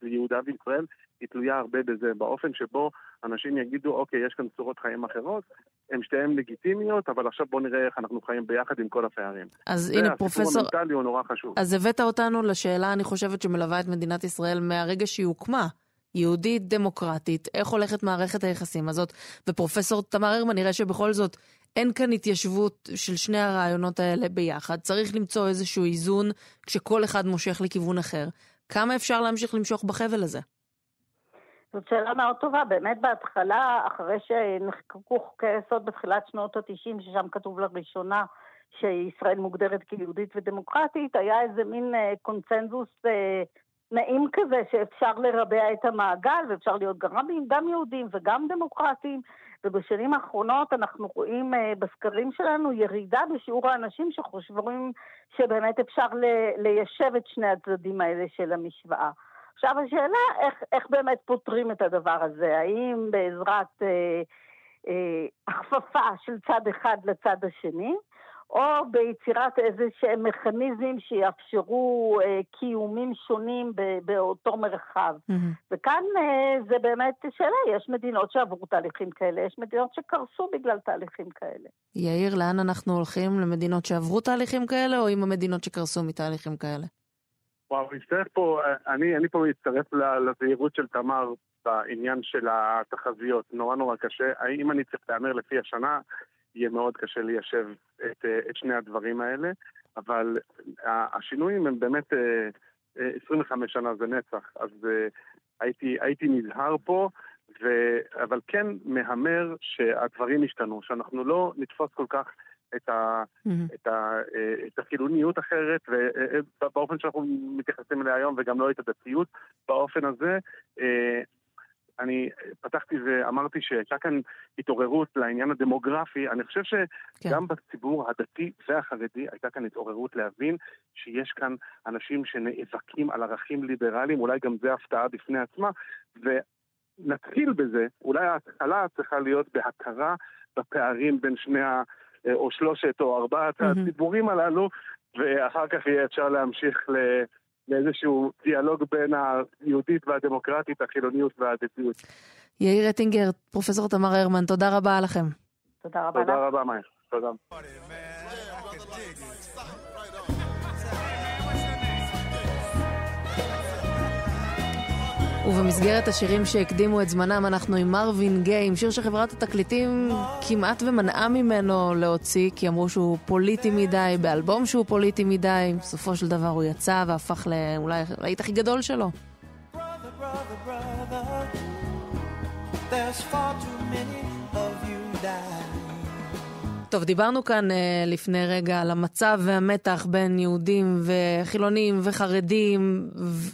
ליהודה וישראל היא תלויה הרבה בזה, באופן שבו אנשים יגידו, אוקיי, יש כאן צורות חיים אחרות, הן שתיהן לגיטימיות, אבל עכשיו בואו נראה איך אנחנו חיים ביחד עם כל הפערים. אז הנה, פרופסור... והסיפור המנטלי הוא נורא חשוב. אז הבאת אותנו לשאלה, אני חושבת, שמלווה את מדינת ישראל מהרגע שהיא הוקמה. יהודית, דמוקרטית, איך הולכת מערכת היחסים הזאת? ופרופסור תמר הרמן, נראה שבכל זאת אין כאן התיישבות של שני הרעיונות האלה ביחד. צריך למצוא איזשהו איזון כשכל אחד מושך לכיוון אחר. כמה אפשר להמשיך למשוך בחבל הזה? זאת שאלה מאוד טובה. באמת בהתחלה, אחרי שנחקקו חוקי היסוד בתחילת שנות ה-90, ששם כתוב לראשונה שישראל מוגדרת כיהודית ודמוקרטית, היה איזה מין אה, קונצנזוס אה, נעים כזה שאפשר לרבע את המעגל ואפשר להיות גם, רבים, גם יהודים וגם דמוקרטים. ובשנים האחרונות אנחנו רואים אה, בסקרים שלנו ירידה בשיעור האנשים שחושבים שבאמת אפשר ליישב את שני הצדדים האלה של המשוואה. עכשיו השאלה איך, איך באמת פותרים את הדבר הזה, האם בעזרת אה, אה, הכפפה של צד אחד לצד השני, או ביצירת איזה שהם מכניזמים שיאפשרו אה, קיומים שונים ב- באותו מרחב. וכאן אה, זה באמת שאלה, יש מדינות שעברו תהליכים כאלה, יש מדינות שקרסו בגלל תהליכים כאלה. יאיר, לאן אנחנו הולכים? למדינות שעברו תהליכים כאלה, או עם המדינות שקרסו מתהליכים כאלה? וואו, מצטרף פה, אני, אני פה מצטרף לזהירות של תמר בעניין של התחזיות. נורא נורא קשה. אם אני צריך להמר לפי השנה, יהיה מאוד קשה ליישב את, את שני הדברים האלה, אבל השינויים הם באמת אה, אה, 25 שנה זה נצח, אז הייתי, הייתי נזהר פה, ו... אבל כן מהמר שהדברים ישתנו, שאנחנו לא נתפוס כל כך את, ה, את, ה, אה, את החילוניות אחרת, ובאופן שאנחנו מתייחסים אליה היום, וגם לא את הדתיות באופן הזה. אה, אני פתחתי ואמרתי שהייתה כאן התעוררות לעניין הדמוגרפי. אני חושב שגם כן. בציבור הדתי והחרדי הייתה כאן התעוררות להבין שיש כאן אנשים שנאבקים על ערכים ליברליים, אולי גם זה הפתעה בפני עצמה, ונתחיל בזה, אולי ההתחלה צריכה להיות בהכרה בפערים בין שני ה... או שלושת או ארבעת mm-hmm. הציבורים הללו, ואחר כך יהיה אפשר להמשיך ל... לאיזשהו דיאלוג בין היהודית והדמוקרטית, החילוניות והדתיות. יאיר רטינגר, פרופסור תמר הרמן, תודה רבה לכם. תודה רבה. תודה רבה, מאיר. תודה. ובמסגרת השירים שהקדימו את זמנם, אנחנו עם מרווין גיי, עם שיר שחברת התקליטים כמעט ומנעה ממנו להוציא, כי אמרו שהוא פוליטי מדי, באלבום שהוא פוליטי מדי. בסופו של דבר הוא יצא והפך לאולי הלהיט הכי גדול שלו. There's far too טוב, דיברנו כאן uh, לפני רגע על המצב והמתח בין יהודים וחילונים וחרדים,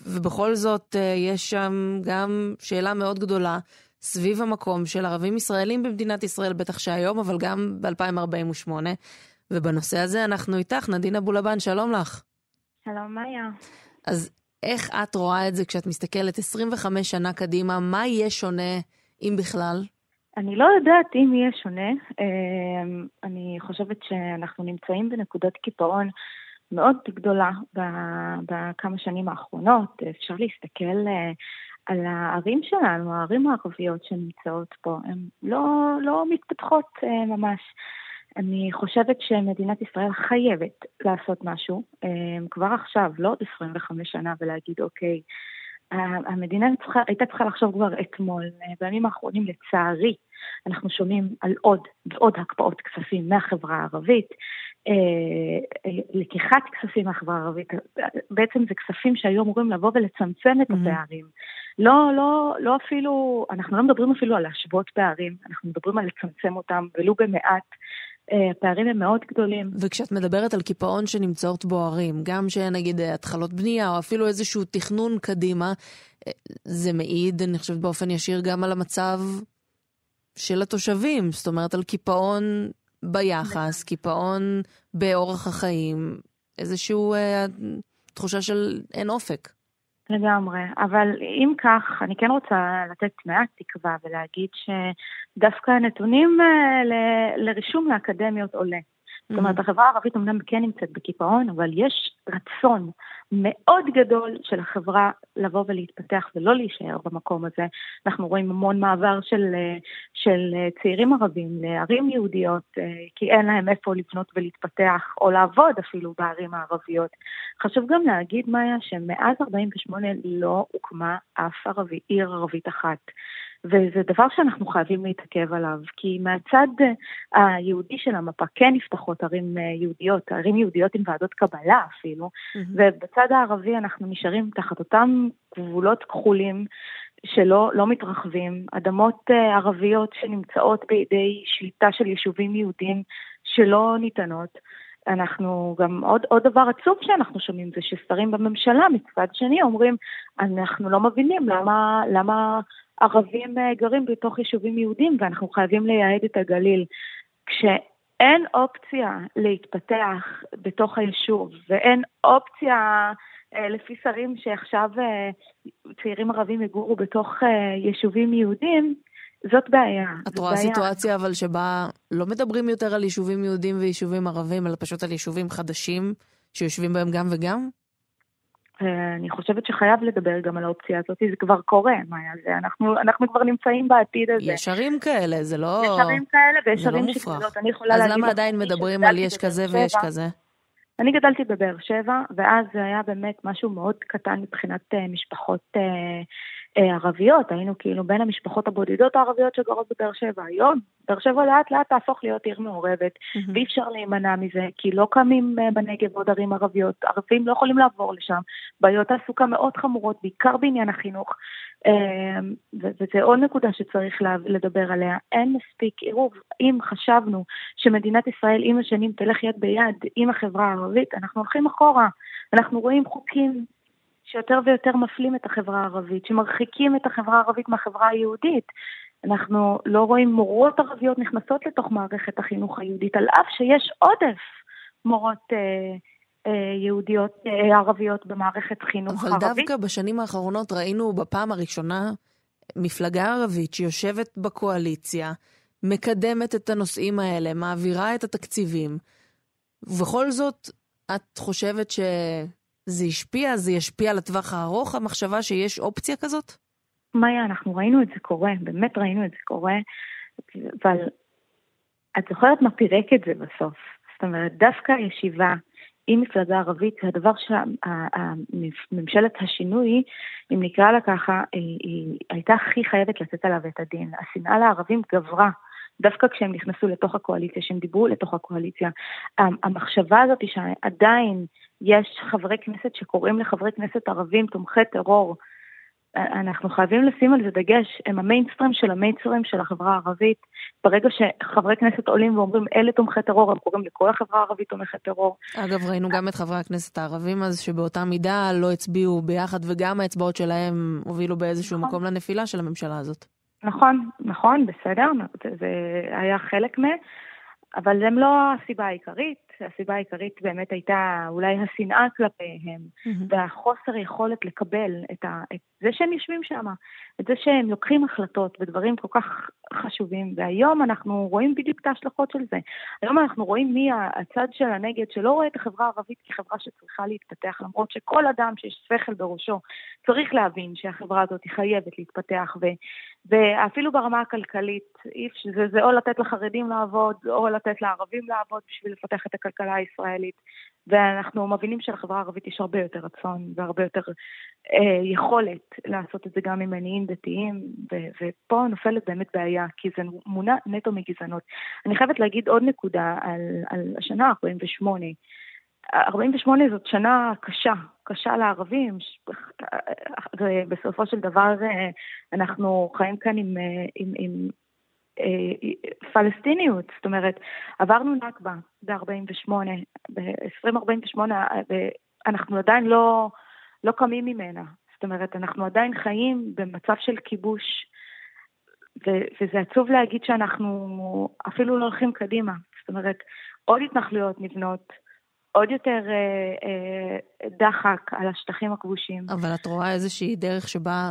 ובכל זאת uh, יש שם גם שאלה מאוד גדולה סביב המקום של ערבים ישראלים במדינת ישראל, בטח שהיום, אבל גם ב-2048. ובנושא הזה אנחנו איתך, נדין אבולבן, שלום לך. שלום, מאיה. אז איך את רואה את זה כשאת מסתכלת 25 שנה קדימה? מה יהיה שונה, אם בכלל? אני לא יודעת אם יהיה שונה. אמ, אני חושבת שאנחנו נמצאים בנקודת קיפאון מאוד גדולה בכמה שנים האחרונות. אפשר להסתכל אה, על הערים שלנו, הערים הערביות שנמצאות פה, הן לא, לא מתפתחות אה, ממש. אני חושבת שמדינת ישראל חייבת לעשות משהו אמ, כבר עכשיו, לא עוד 25 שנה, ולהגיד, אוקיי, המדינה צריכה, הייתה צריכה לחשוב כבר אתמול. בימים האחרונים, לצערי, אנחנו שומעים על עוד ועוד הקפאות כספים מהחברה הערבית, אה, אה, לקיחת כספים מהחברה הערבית, בעצם זה כספים שהיו אמורים לבוא ולצמצם את הפערים. לא, לא, לא אפילו, אנחנו לא מדברים אפילו על להשוות פערים, אנחנו מדברים על לצמצם אותם, ולו במעט. אה, הפערים הם מאוד גדולים. וכשאת מדברת על קיפאון שנמצאות בו ערים, גם שנגיד התחלות בנייה או אפילו איזשהו תכנון קדימה, זה מעיד, אני חושבת באופן ישיר, גם על המצב של התושבים, זאת אומרת על קיפאון ביחס, קיפאון באורח החיים, איזושהי אה, תחושה של אין אופק. לגמרי, אבל אם כך, אני כן רוצה לתת מעט תקווה ולהגיד שדווקא הנתונים אה, לרישום לאקדמיות עולה. זאת אומרת, mm-hmm. החברה הערבית אמנם כן נמצאת בקיפאון, אבל יש רצון מאוד גדול של החברה לבוא ולהתפתח ולא להישאר במקום הזה. אנחנו רואים המון מעבר של, של צעירים ערבים לערים יהודיות, כי אין להם איפה לבנות ולהתפתח, או לעבוד אפילו בערים הערביות. חשוב גם להגיד, מאיה, שמאז 48' לא הוקמה אף ערבי, עיר ערבית אחת. וזה דבר שאנחנו חייבים להתעכב עליו, כי מהצד אה, היהודי של המפה כן נפתחות ערים אה, יהודיות, ערים יהודיות עם ועדות קבלה אפילו, mm-hmm. ובצד הערבי אנחנו נשארים תחת אותם גבולות כחולים שלא לא מתרחבים, אדמות אה, ערביות שנמצאות בידי שליטה של יישובים יהודים שלא ניתנות. אנחנו גם, עוד, עוד דבר עצוב שאנחנו שומעים זה ששרים בממשלה מצד שני אומרים, אנחנו לא מבינים למה, למה ערבים אה, גרים בתוך יישובים יהודים ואנחנו חייבים לייהד את הגליל. כשאין אופציה להתפתח בתוך היישוב ואין אופציה אה, לפי שרים שעכשיו אה, צעירים ערבים יגורו בתוך יישובים יהודים, זאת בעיה. את רואה בעיה. סיטואציה אבל שבה לא מדברים יותר על יישובים יהודים ויישובים ערבים, אלא פשוט על יישובים חדשים שיושבים בהם גם וגם? אני חושבת שחייב לדבר גם על האופציה הזאת, זה כבר קורה, מאיה, זה, אנחנו, אנחנו כבר נמצאים בעתיד הזה. יש ערים כאלה, זה לא... יש ערים כאלה ויש ערים לא שגדולות, אני יכולה להגיד... אז למה עדיין מדברים על יש כזה ויש כזה? אני גדלתי בבאר שבע, ואז זה היה באמת משהו מאוד קטן מבחינת uh, משפחות uh, ערביות, היינו כאילו בין המשפחות הבודדות הערביות שגרות בבאר שבע. היום, באר שבע לאט לאט תהפוך להיות עיר מעורבת, mm-hmm. ואי אפשר להימנע מזה, כי לא קמים uh, בנגב עוד ערים ערביות, ערבים לא יכולים לעבור לשם, בעיות תעסוקה מאוד חמורות, בעיקר בעניין החינוך, אמ, וזה עוד נקודה שצריך לדבר עליה, אין מספיק עירוב. אם חשבנו שמדינת ישראל עם השנים תלך יד ביד עם החברה הערבית, אנחנו הולכים אחורה. אנחנו רואים חוקים שיותר ויותר מפלים את החברה הערבית, שמרחיקים את החברה הערבית מהחברה היהודית. אנחנו לא רואים מורות ערביות נכנסות לתוך מערכת החינוך היהודית, על אף שיש עודף מורות אה, אה, יהודיות, אה, ערביות במערכת חינוך אבל ערבית. אבל דווקא בשנים האחרונות ראינו בפעם הראשונה מפלגה ערבית שיושבת בקואליציה, מקדמת את הנושאים האלה, מעבירה את התקציבים, ובכל זאת, את חושבת שזה השפיע, זה ישפיע לטווח הארוך, המחשבה שיש אופציה כזאת? מאיה, אנחנו ראינו את זה קורה, באמת ראינו את זה קורה, אבל את זוכרת מה פירק את זה בסוף? זאת אומרת, דווקא הישיבה עם מפלגה ערבית, זה הדבר שממשלת השינוי, אם נקרא לה ככה, היא, היא הייתה הכי חייבת לתת עליו את הדין. השנאה לערבים גברה. דווקא כשהם נכנסו לתוך הקואליציה, שהם דיברו לתוך הקואליציה. המחשבה הזאת שעדיין יש חברי כנסת שקוראים לחברי כנסת ערבים תומכי טרור, אנחנו חייבים לשים על זה דגש, הם המיינסטרים של המיינסטרים של החברה הערבית. ברגע שחברי כנסת עולים ואומרים אלה תומכי טרור, הם קוראים לכל החברה הערבית תומכי טרור. אגב, ראינו גם את חברי הכנסת הערבים אז, שבאותה מידה לא הצביעו ביחד, וגם האצבעות שלהם הובילו באיזשהו נכון. מקום לנפילה של הממשלה הזאת. נכון, נכון, בסדר, זה היה חלק מ... אבל הם לא הסיבה העיקרית. הסיבה העיקרית באמת הייתה אולי השנאה כלפיהם, mm-hmm. והחוסר יכולת לקבל את, ה, את זה שהם יושבים שם, את זה שהם לוקחים החלטות בדברים כל כך חשובים, והיום אנחנו רואים בדיוק את ההשלכות של זה. היום אנחנו רואים מי הצד של הנגד שלא רואה את החברה הערבית כחברה שצריכה להתפתח, למרות שכל אדם שיש שכל בראשו צריך להבין שהחברה הזאת חייבת להתפתח, ו, ואפילו ברמה הכלכלית, זה, זה או לתת לחרדים לעבוד, או לתת לערבים לעבוד בשביל לפתח את הכלכלה הישראלית. ואנחנו מבינים שלחברה הערבית יש הרבה יותר רצון והרבה יותר אה, יכולת לעשות את זה גם עם מניעים דתיים, ו- ופה נופלת באמת בעיה, כי זה מונע נטו מגזענות. אני חייבת להגיד עוד נקודה על, על השנה 48. 48 זאת שנה קשה, קשה לערבים, ובסופו של דבר אה, אנחנו חיים כאן עם, אה, עם, עם אה, פלסטיניות, זאת אומרת, עברנו נכבה ב-48, ב-2048, אנחנו עדיין לא, לא קמים ממנה. זאת אומרת, אנחנו עדיין חיים במצב של כיבוש, ו- וזה עצוב להגיד שאנחנו אפילו לא הולכים קדימה. זאת אומרת, עוד התנחלויות נבנות, עוד יותר אה, אה, דחק על השטחים הכבושים. אבל את רואה איזושהי דרך שבה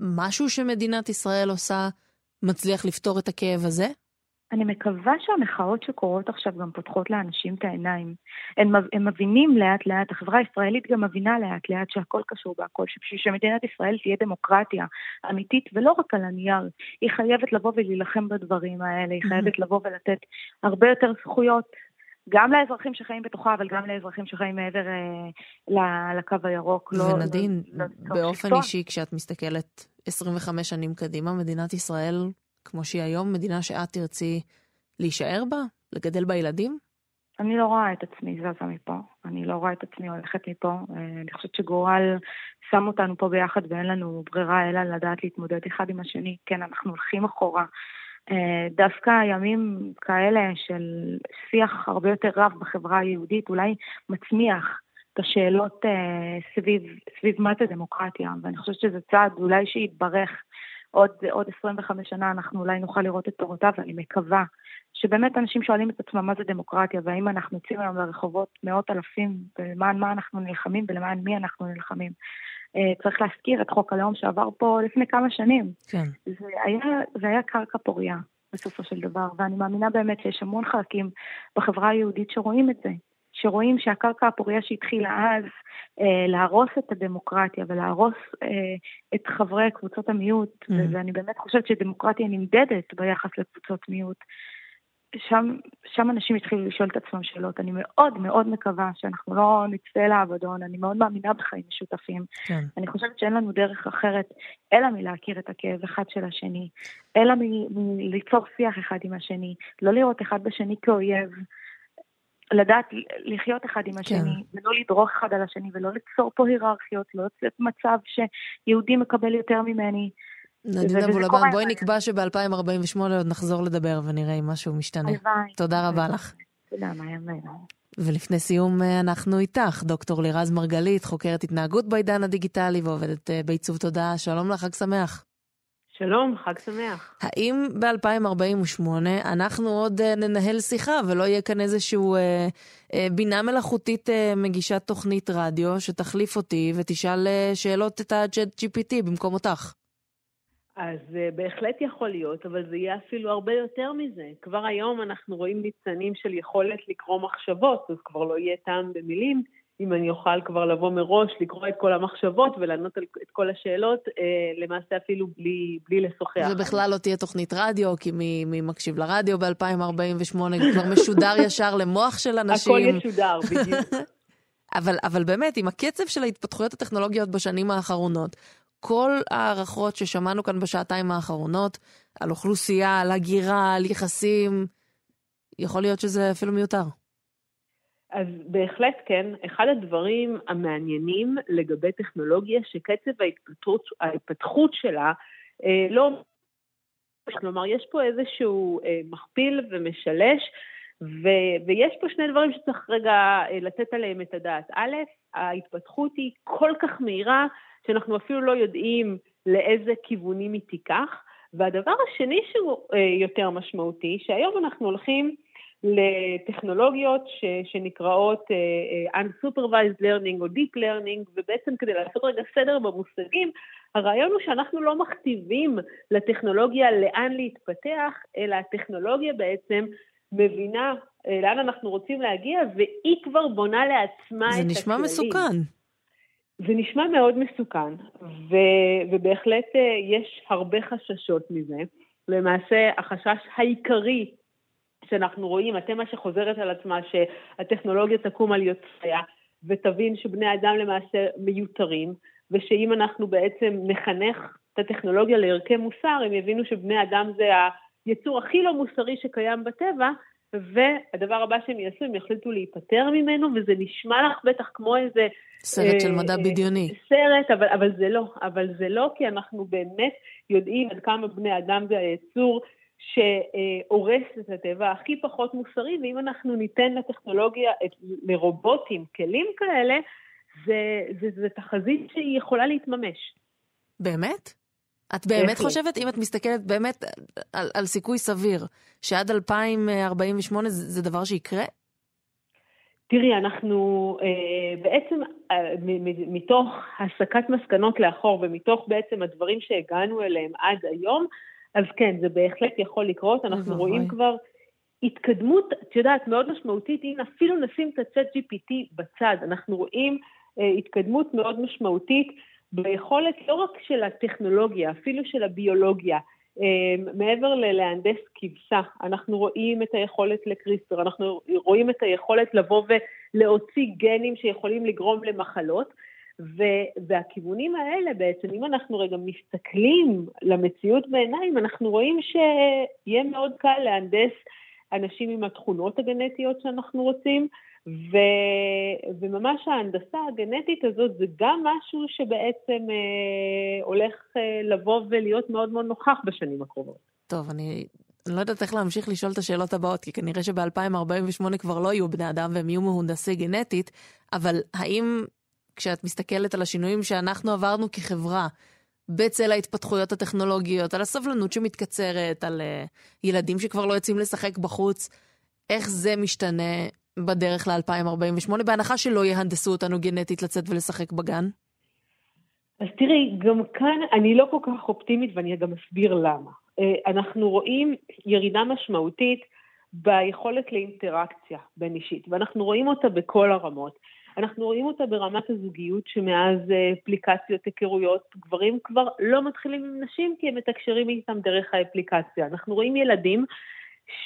משהו שמדינת ישראל עושה מצליח לפתור את הכאב הזה? אני מקווה שהמחאות שקורות עכשיו גם פותחות לאנשים את העיניים. הם, הם מבינים לאט לאט, החברה הישראלית גם מבינה לאט לאט שהכל קשור בהכל, שבשביל שמדינת ישראל תהיה דמוקרטיה אמיתית ולא רק על הנייר, היא חייבת לבוא ולהילחם בדברים האלה, היא חייבת לבוא ולתת הרבה יותר זכויות גם לאזרחים שחיים בתוכה, אבל גם לאזרחים שחיים מעבר אה, לקו הירוק. לא- ונדין, לא, לא, באופן לא אישי, כשאת מסתכלת 25 שנים קדימה, מדינת ישראל, כמו שהיא היום, מדינה שאת תרצי להישאר בה? לגדל בה ילדים? אני לא רואה את עצמי זזה מפה. אני לא רואה את עצמי הולכת מפה. אה, אני חושבת שגורל שם אותנו פה ביחד ואין לנו ברירה אלא לדעת להתמודד אחד עם השני. כן, אנחנו הולכים אחורה. אה, דווקא ימים כאלה של שיח הרבה יותר רב בחברה היהודית אולי מצמיח את השאלות אה, סביב, סביב מה זה דמוקרטיה, ואני חושבת שזה צעד אולי שיתברך עוד, עוד 25 שנה אנחנו אולי נוכל לראות את תורותיו, ואני מקווה שבאמת אנשים שואלים את עצמם מה זה דמוקרטיה, והאם אנחנו יוצאים היום לרחובות מאות אלפים, ולמען מה אנחנו נלחמים ולמען מי אנחנו נלחמים. אה, צריך להזכיר את חוק הלאום שעבר פה לפני כמה שנים. כן. זה היה, זה היה קרקע פוריה בסופו של דבר, ואני מאמינה באמת שיש המון חלקים בחברה היהודית שרואים את זה. שרואים שהקרקע הפוריה שהתחילה אז אה, להרוס את הדמוקרטיה ולהרוס אה, את חברי קבוצות המיעוט, mm-hmm. ואני באמת חושבת שדמוקרטיה נמדדת ביחס לקבוצות מיעוט, שם, שם אנשים התחילו לשאול את עצמם שאלות. אני מאוד מאוד מקווה שאנחנו לא נצא לאבדון, אני מאוד מאמינה בחיים משותפים. כן. אני חושבת שאין לנו דרך אחרת אלא מלהכיר את הכאב אחד של השני, אלא מליצור שיח אחד עם השני, לא לראות אחד בשני כאויב. לדעת לחיות אחד עם השני, כן. ולא לדרוך אחד על השני, ולא ליצור פה היררכיות, לא לצאת מצב שיהודי מקבל יותר ממני. נדינה בולבן, בואי נקבע שב-2048 עוד נחזור לדבר ונראה אם משהו משתנה. הלוואי. תודה רבה לך. תודה, מאיה ולפני סיום אה, אנחנו איתך, דוקטור לירז מרגלית, חוקרת התנהגות בעידן הדיגיטלי ועובדת אה, בעיצוב תודעה. שלום לך, חג שמח. שלום, חג שמח. האם ב-2048 אנחנו עוד uh, ננהל שיחה ולא יהיה כאן איזשהו uh, uh, בינה מלאכותית uh, מגישת תוכנית רדיו שתחליף אותי ותשאל uh, שאלות את ה-Chat GPT במקום אותך? אז uh, בהחלט יכול להיות, אבל זה יהיה אפילו הרבה יותר מזה. כבר היום אנחנו רואים ניצנים של יכולת לקרוא מחשבות, אז כבר לא יהיה טעם במילים, אם אני אוכל כבר לבוא מראש, לקרוא את כל המחשבות ולענות על- את כל השאלות, אה, למעשה אפילו בלי, בלי לשוחח. ובכלל לא תהיה תוכנית רדיו, כי מי, מי מקשיב לרדיו ב-2048 כבר משודר ישר למוח של אנשים. הכל ישודר, בדיוק. אבל, אבל באמת, עם הקצב של ההתפתחויות הטכנולוגיות בשנים האחרונות, כל ההערכות ששמענו כאן בשעתיים האחרונות, על אוכלוסייה, על הגירה, על יחסים, יכול להיות שזה אפילו מיותר. אז בהחלט כן, אחד הדברים המעניינים לגבי טכנולוגיה, שקצב ההתפתחות, ההתפתחות שלה אה, לא... כלומר, יש פה איזשהו אה, מכפיל ומשלש, ו, ויש פה שני דברים שצריך רגע אה, לתת עליהם את הדעת. א', ההתפתחות היא כל כך מהירה, שאנחנו אפילו לא יודעים לאיזה כיוונים היא תיקח. והדבר השני שהוא אה, יותר משמעותי, שהיום אנחנו הולכים לטכנולוגיות ש, שנקראות uh, Unsupervised Learning או Deep Learning, ובעצם כדי לעשות רגע סדר במושגים, הרעיון הוא שאנחנו לא מכתיבים לטכנולוגיה לאן להתפתח, אלא הטכנולוגיה בעצם מבינה לאן אנחנו רוצים להגיע, והיא כבר בונה לעצמה את זה הכללים. נשמע מסוכן. זה נשמע מאוד מסוכן, ו, ובהחלט uh, יש הרבה חששות מזה. למעשה, החשש העיקרי שאנחנו רואים, התמה שחוזרת על עצמה, שהטכנולוגיה תקום על יוצריה, ותבין שבני אדם למעשה מיותרים, ושאם אנחנו בעצם נחנך את הטכנולוגיה לערכי מוסר, הם יבינו שבני אדם זה היצור הכי לא מוסרי שקיים בטבע, והדבר הבא שהם יעשו, הם יחליטו להיפטר ממנו, וזה נשמע לך בטח כמו איזה... סרט של מדע בדיוני. סרט, אבל, אבל זה לא, אבל זה לא, כי אנחנו באמת יודעים עד כמה בני אדם זה היצור שהורס את הטבע הכי פחות מוסרי, ואם אנחנו ניתן לטכנולוגיה, לרובוטים, כלים כאלה, זה, זה, זה תחזית שהיא יכולה להתממש. באמת? את באמת. חושבת, אם את מסתכלת באמת על, על סיכוי סביר, שעד 2048 זה, זה דבר שיקרה? תראי, אנחנו אה, בעצם אה, מתוך הסקת מסקנות לאחור ומתוך בעצם הדברים שהגענו אליהם עד היום, אז כן, זה בהחלט יכול לקרות. אנחנו. רואים כבר התקדמות, את יודעת, מאוד משמעותית, אם אפילו נשים את ה-chat GPT בצד, אנחנו רואים אה, התקדמות מאוד משמעותית ביכולת לא רק של הטכנולוגיה, אפילו של הביולוגיה. אה, מעבר ללהנדס כבשה, אנחנו רואים את היכולת לקריסטר, אנחנו רואים את היכולת לבוא ולהוציא גנים שיכולים לגרום למחלות, והכיוונים האלה בעצם, אם אנחנו רגע מסתכלים למציאות בעיניים, אנחנו רואים שיהיה מאוד קל להנדס אנשים עם התכונות הגנטיות שאנחנו רוצים, ו- וממש ההנדסה הגנטית הזאת זה גם משהו שבעצם אה, הולך אה, לבוא ולהיות מאוד מאוד נוכח בשנים הקרובות. טוב, אני אני לא יודעת איך להמשיך לשאול את השאלות הבאות, כי כנראה שב-2048 כבר לא יהיו בני אדם והם יהיו מהונדסי גנטית, אבל האם כשאת מסתכלת על השינויים שאנחנו עברנו כחברה, בצל ההתפתחויות הטכנולוגיות, על הסבלנות שמתקצרת, על uh, ילדים שכבר לא יוצאים לשחק בחוץ, איך זה משתנה בדרך ל-2048, בהנחה שלא יהנדסו אותנו גנטית לצאת ולשחק בגן? אז תראי, גם כאן אני לא כל כך אופטימית ואני גם אסביר למה. אה, אנחנו רואים ירידה משמעותית ביכולת לאינטראקציה בין אישית, ואנחנו רואים אותה בכל הרמות. אנחנו רואים אותה ברמת הזוגיות, שמאז אה, אפליקציות היכרויות, גברים כבר לא מתחילים עם נשים כי הם מתקשרים איתם דרך האפליקציה. אנחנו רואים ילדים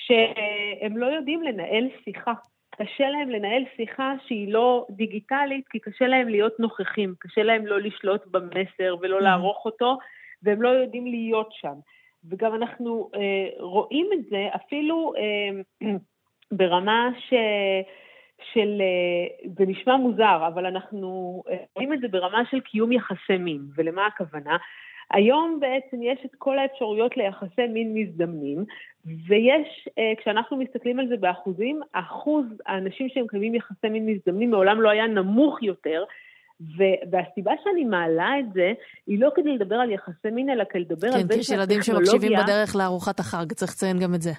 שהם לא יודעים לנהל שיחה. קשה להם לנהל שיחה שהיא לא דיגיטלית, כי קשה להם להיות נוכחים, קשה להם לא לשלוט במסר ולא לערוך אותו, והם לא יודעים להיות שם. וגם אנחנו אה, רואים את זה אפילו אה, ברמה ש... של, אה, זה נשמע מוזר, אבל אנחנו אה, רואים את זה ברמה של קיום יחסי מין, ולמה הכוונה? היום בעצם יש את כל האפשרויות ליחסי מין מזדמנים, ויש, אה, כשאנחנו מסתכלים על זה באחוזים, אחוז האנשים שמקיימים יחסי מין מזדמנים מעולם לא היה נמוך יותר, והסיבה שאני מעלה את זה, היא לא כדי לדבר על יחסי מין, אלא כדי לדבר על כן, זה כי יש ילדים שמקשיבים בדרך לארוחת החג, צריך לציין גם את זה.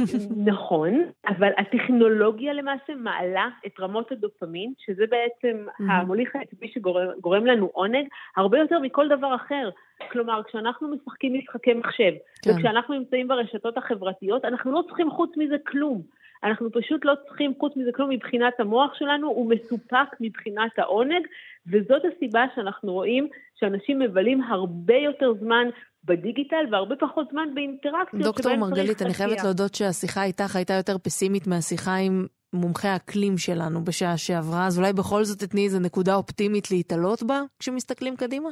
נכון, אבל הטכנולוגיה למעשה מעלה את רמות הדופמין, שזה בעצם המוליך העצבי שגורם לנו עונג, הרבה יותר מכל דבר אחר. כלומר, כשאנחנו משחקים משחקי מחשב, כן. וכשאנחנו נמצאים ברשתות החברתיות, אנחנו לא צריכים חוץ מזה כלום. אנחנו פשוט לא צריכים חוץ מזה כלום מבחינת המוח שלנו, הוא מסופק מבחינת העונג, וזאת הסיבה שאנחנו רואים שאנשים מבלים הרבה יותר זמן בדיגיטל והרבה פחות זמן באינטראקציות דוקטור מרגלית, אני חייבת להודות שהשיחה איתך הייתה יותר פסימית מהשיחה עם מומחי האקלים שלנו בשעה שעברה, אז אולי בכל זאת תתני איזה נקודה אופטימית להתעלות בה כשמסתכלים קדימה?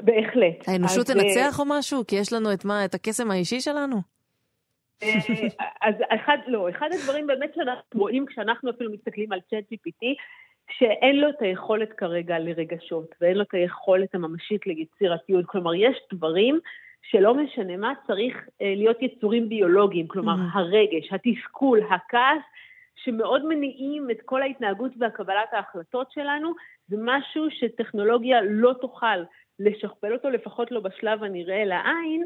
בהחלט. האנושות תנצח או משהו? כי יש לנו את מה? את הקסם האישי שלנו? אה, אז אחד, לא, אחד הדברים באמת שאנחנו רואים כשאנחנו אפילו מסתכלים על צ'אט GPT, שאין לו את היכולת כרגע לרגשות, ואין לו את היכולת הממשית ליצירתיות. כלומר, יש דברים שלא משנה מה, צריך אה, להיות יצורים ביולוגיים, כלומר, mm. הרגש, התסכול, הכעס, שמאוד מניעים את כל ההתנהגות והקבלת ההחלטות שלנו, זה משהו שטכנולוגיה לא תוכל לשכפל אותו, לפחות לא בשלב הנראה לעין,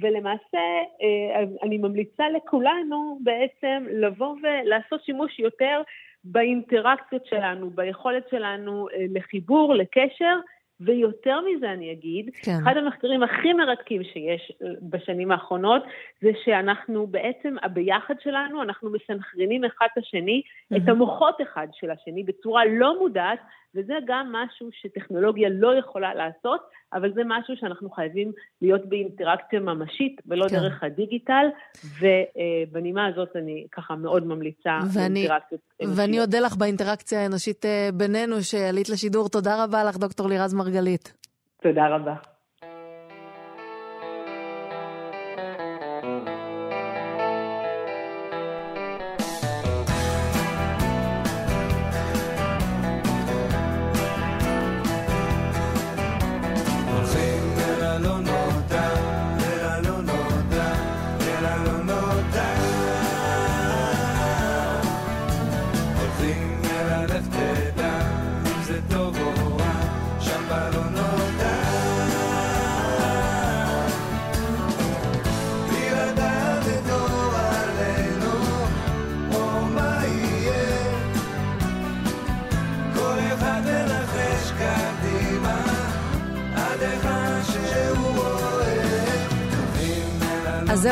ולמעשה אה, אני ממליצה לכולנו בעצם לבוא ולעשות שימוש יותר באינטראקציות שלנו, ביכולת שלנו אה, לחיבור, לקשר, ויותר מזה אני אגיד, כן. אחד המחקרים הכי מרתקים שיש אה, בשנים האחרונות, זה שאנחנו בעצם, הביחד שלנו, אנחנו מסנכרנים אחד את השני, mm-hmm. את המוחות אחד של השני בצורה לא מודעת, וזה גם משהו שטכנולוגיה לא יכולה לעשות, אבל זה משהו שאנחנו חייבים להיות באינטראקציה ממשית ולא כן. דרך הדיגיטל, ובנימה הזאת אני ככה מאוד ממליצה ואני, באינטראקציות אנושיות. ואני אודה לך באינטראקציה האנושית אה, בינינו שעלית לשידור. תודה רבה לך, דוקטור לירז מרגלית. תודה רבה.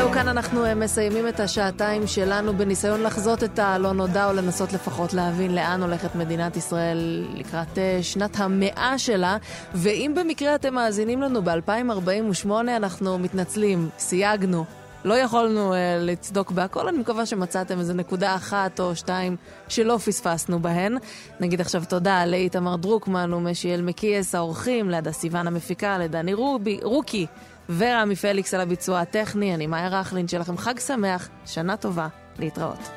זהו, כאן אנחנו אה, מסיימים את השעתיים שלנו בניסיון לחזות את הלא נודע, או לנסות לפחות להבין לאן הולכת מדינת ישראל לקראת אה, שנת המאה שלה. ואם במקרה אתם מאזינים לנו ב-2048, אנחנו מתנצלים, סייגנו. לא יכולנו uh, לצדוק בהכל, אני מקווה שמצאתם איזה נקודה אחת או שתיים שלא פספסנו בהן. נגיד עכשיו תודה לאיתמר דרוקמן ומשי אלמקייס, האורחים, לידה סיוון המפיקה, לדני רובי, רוקי. ורמי פליקס על הביצוע הטכני, אני מאיה רכלין, שיהיה לכם חג שמח, שנה טובה, להתראות.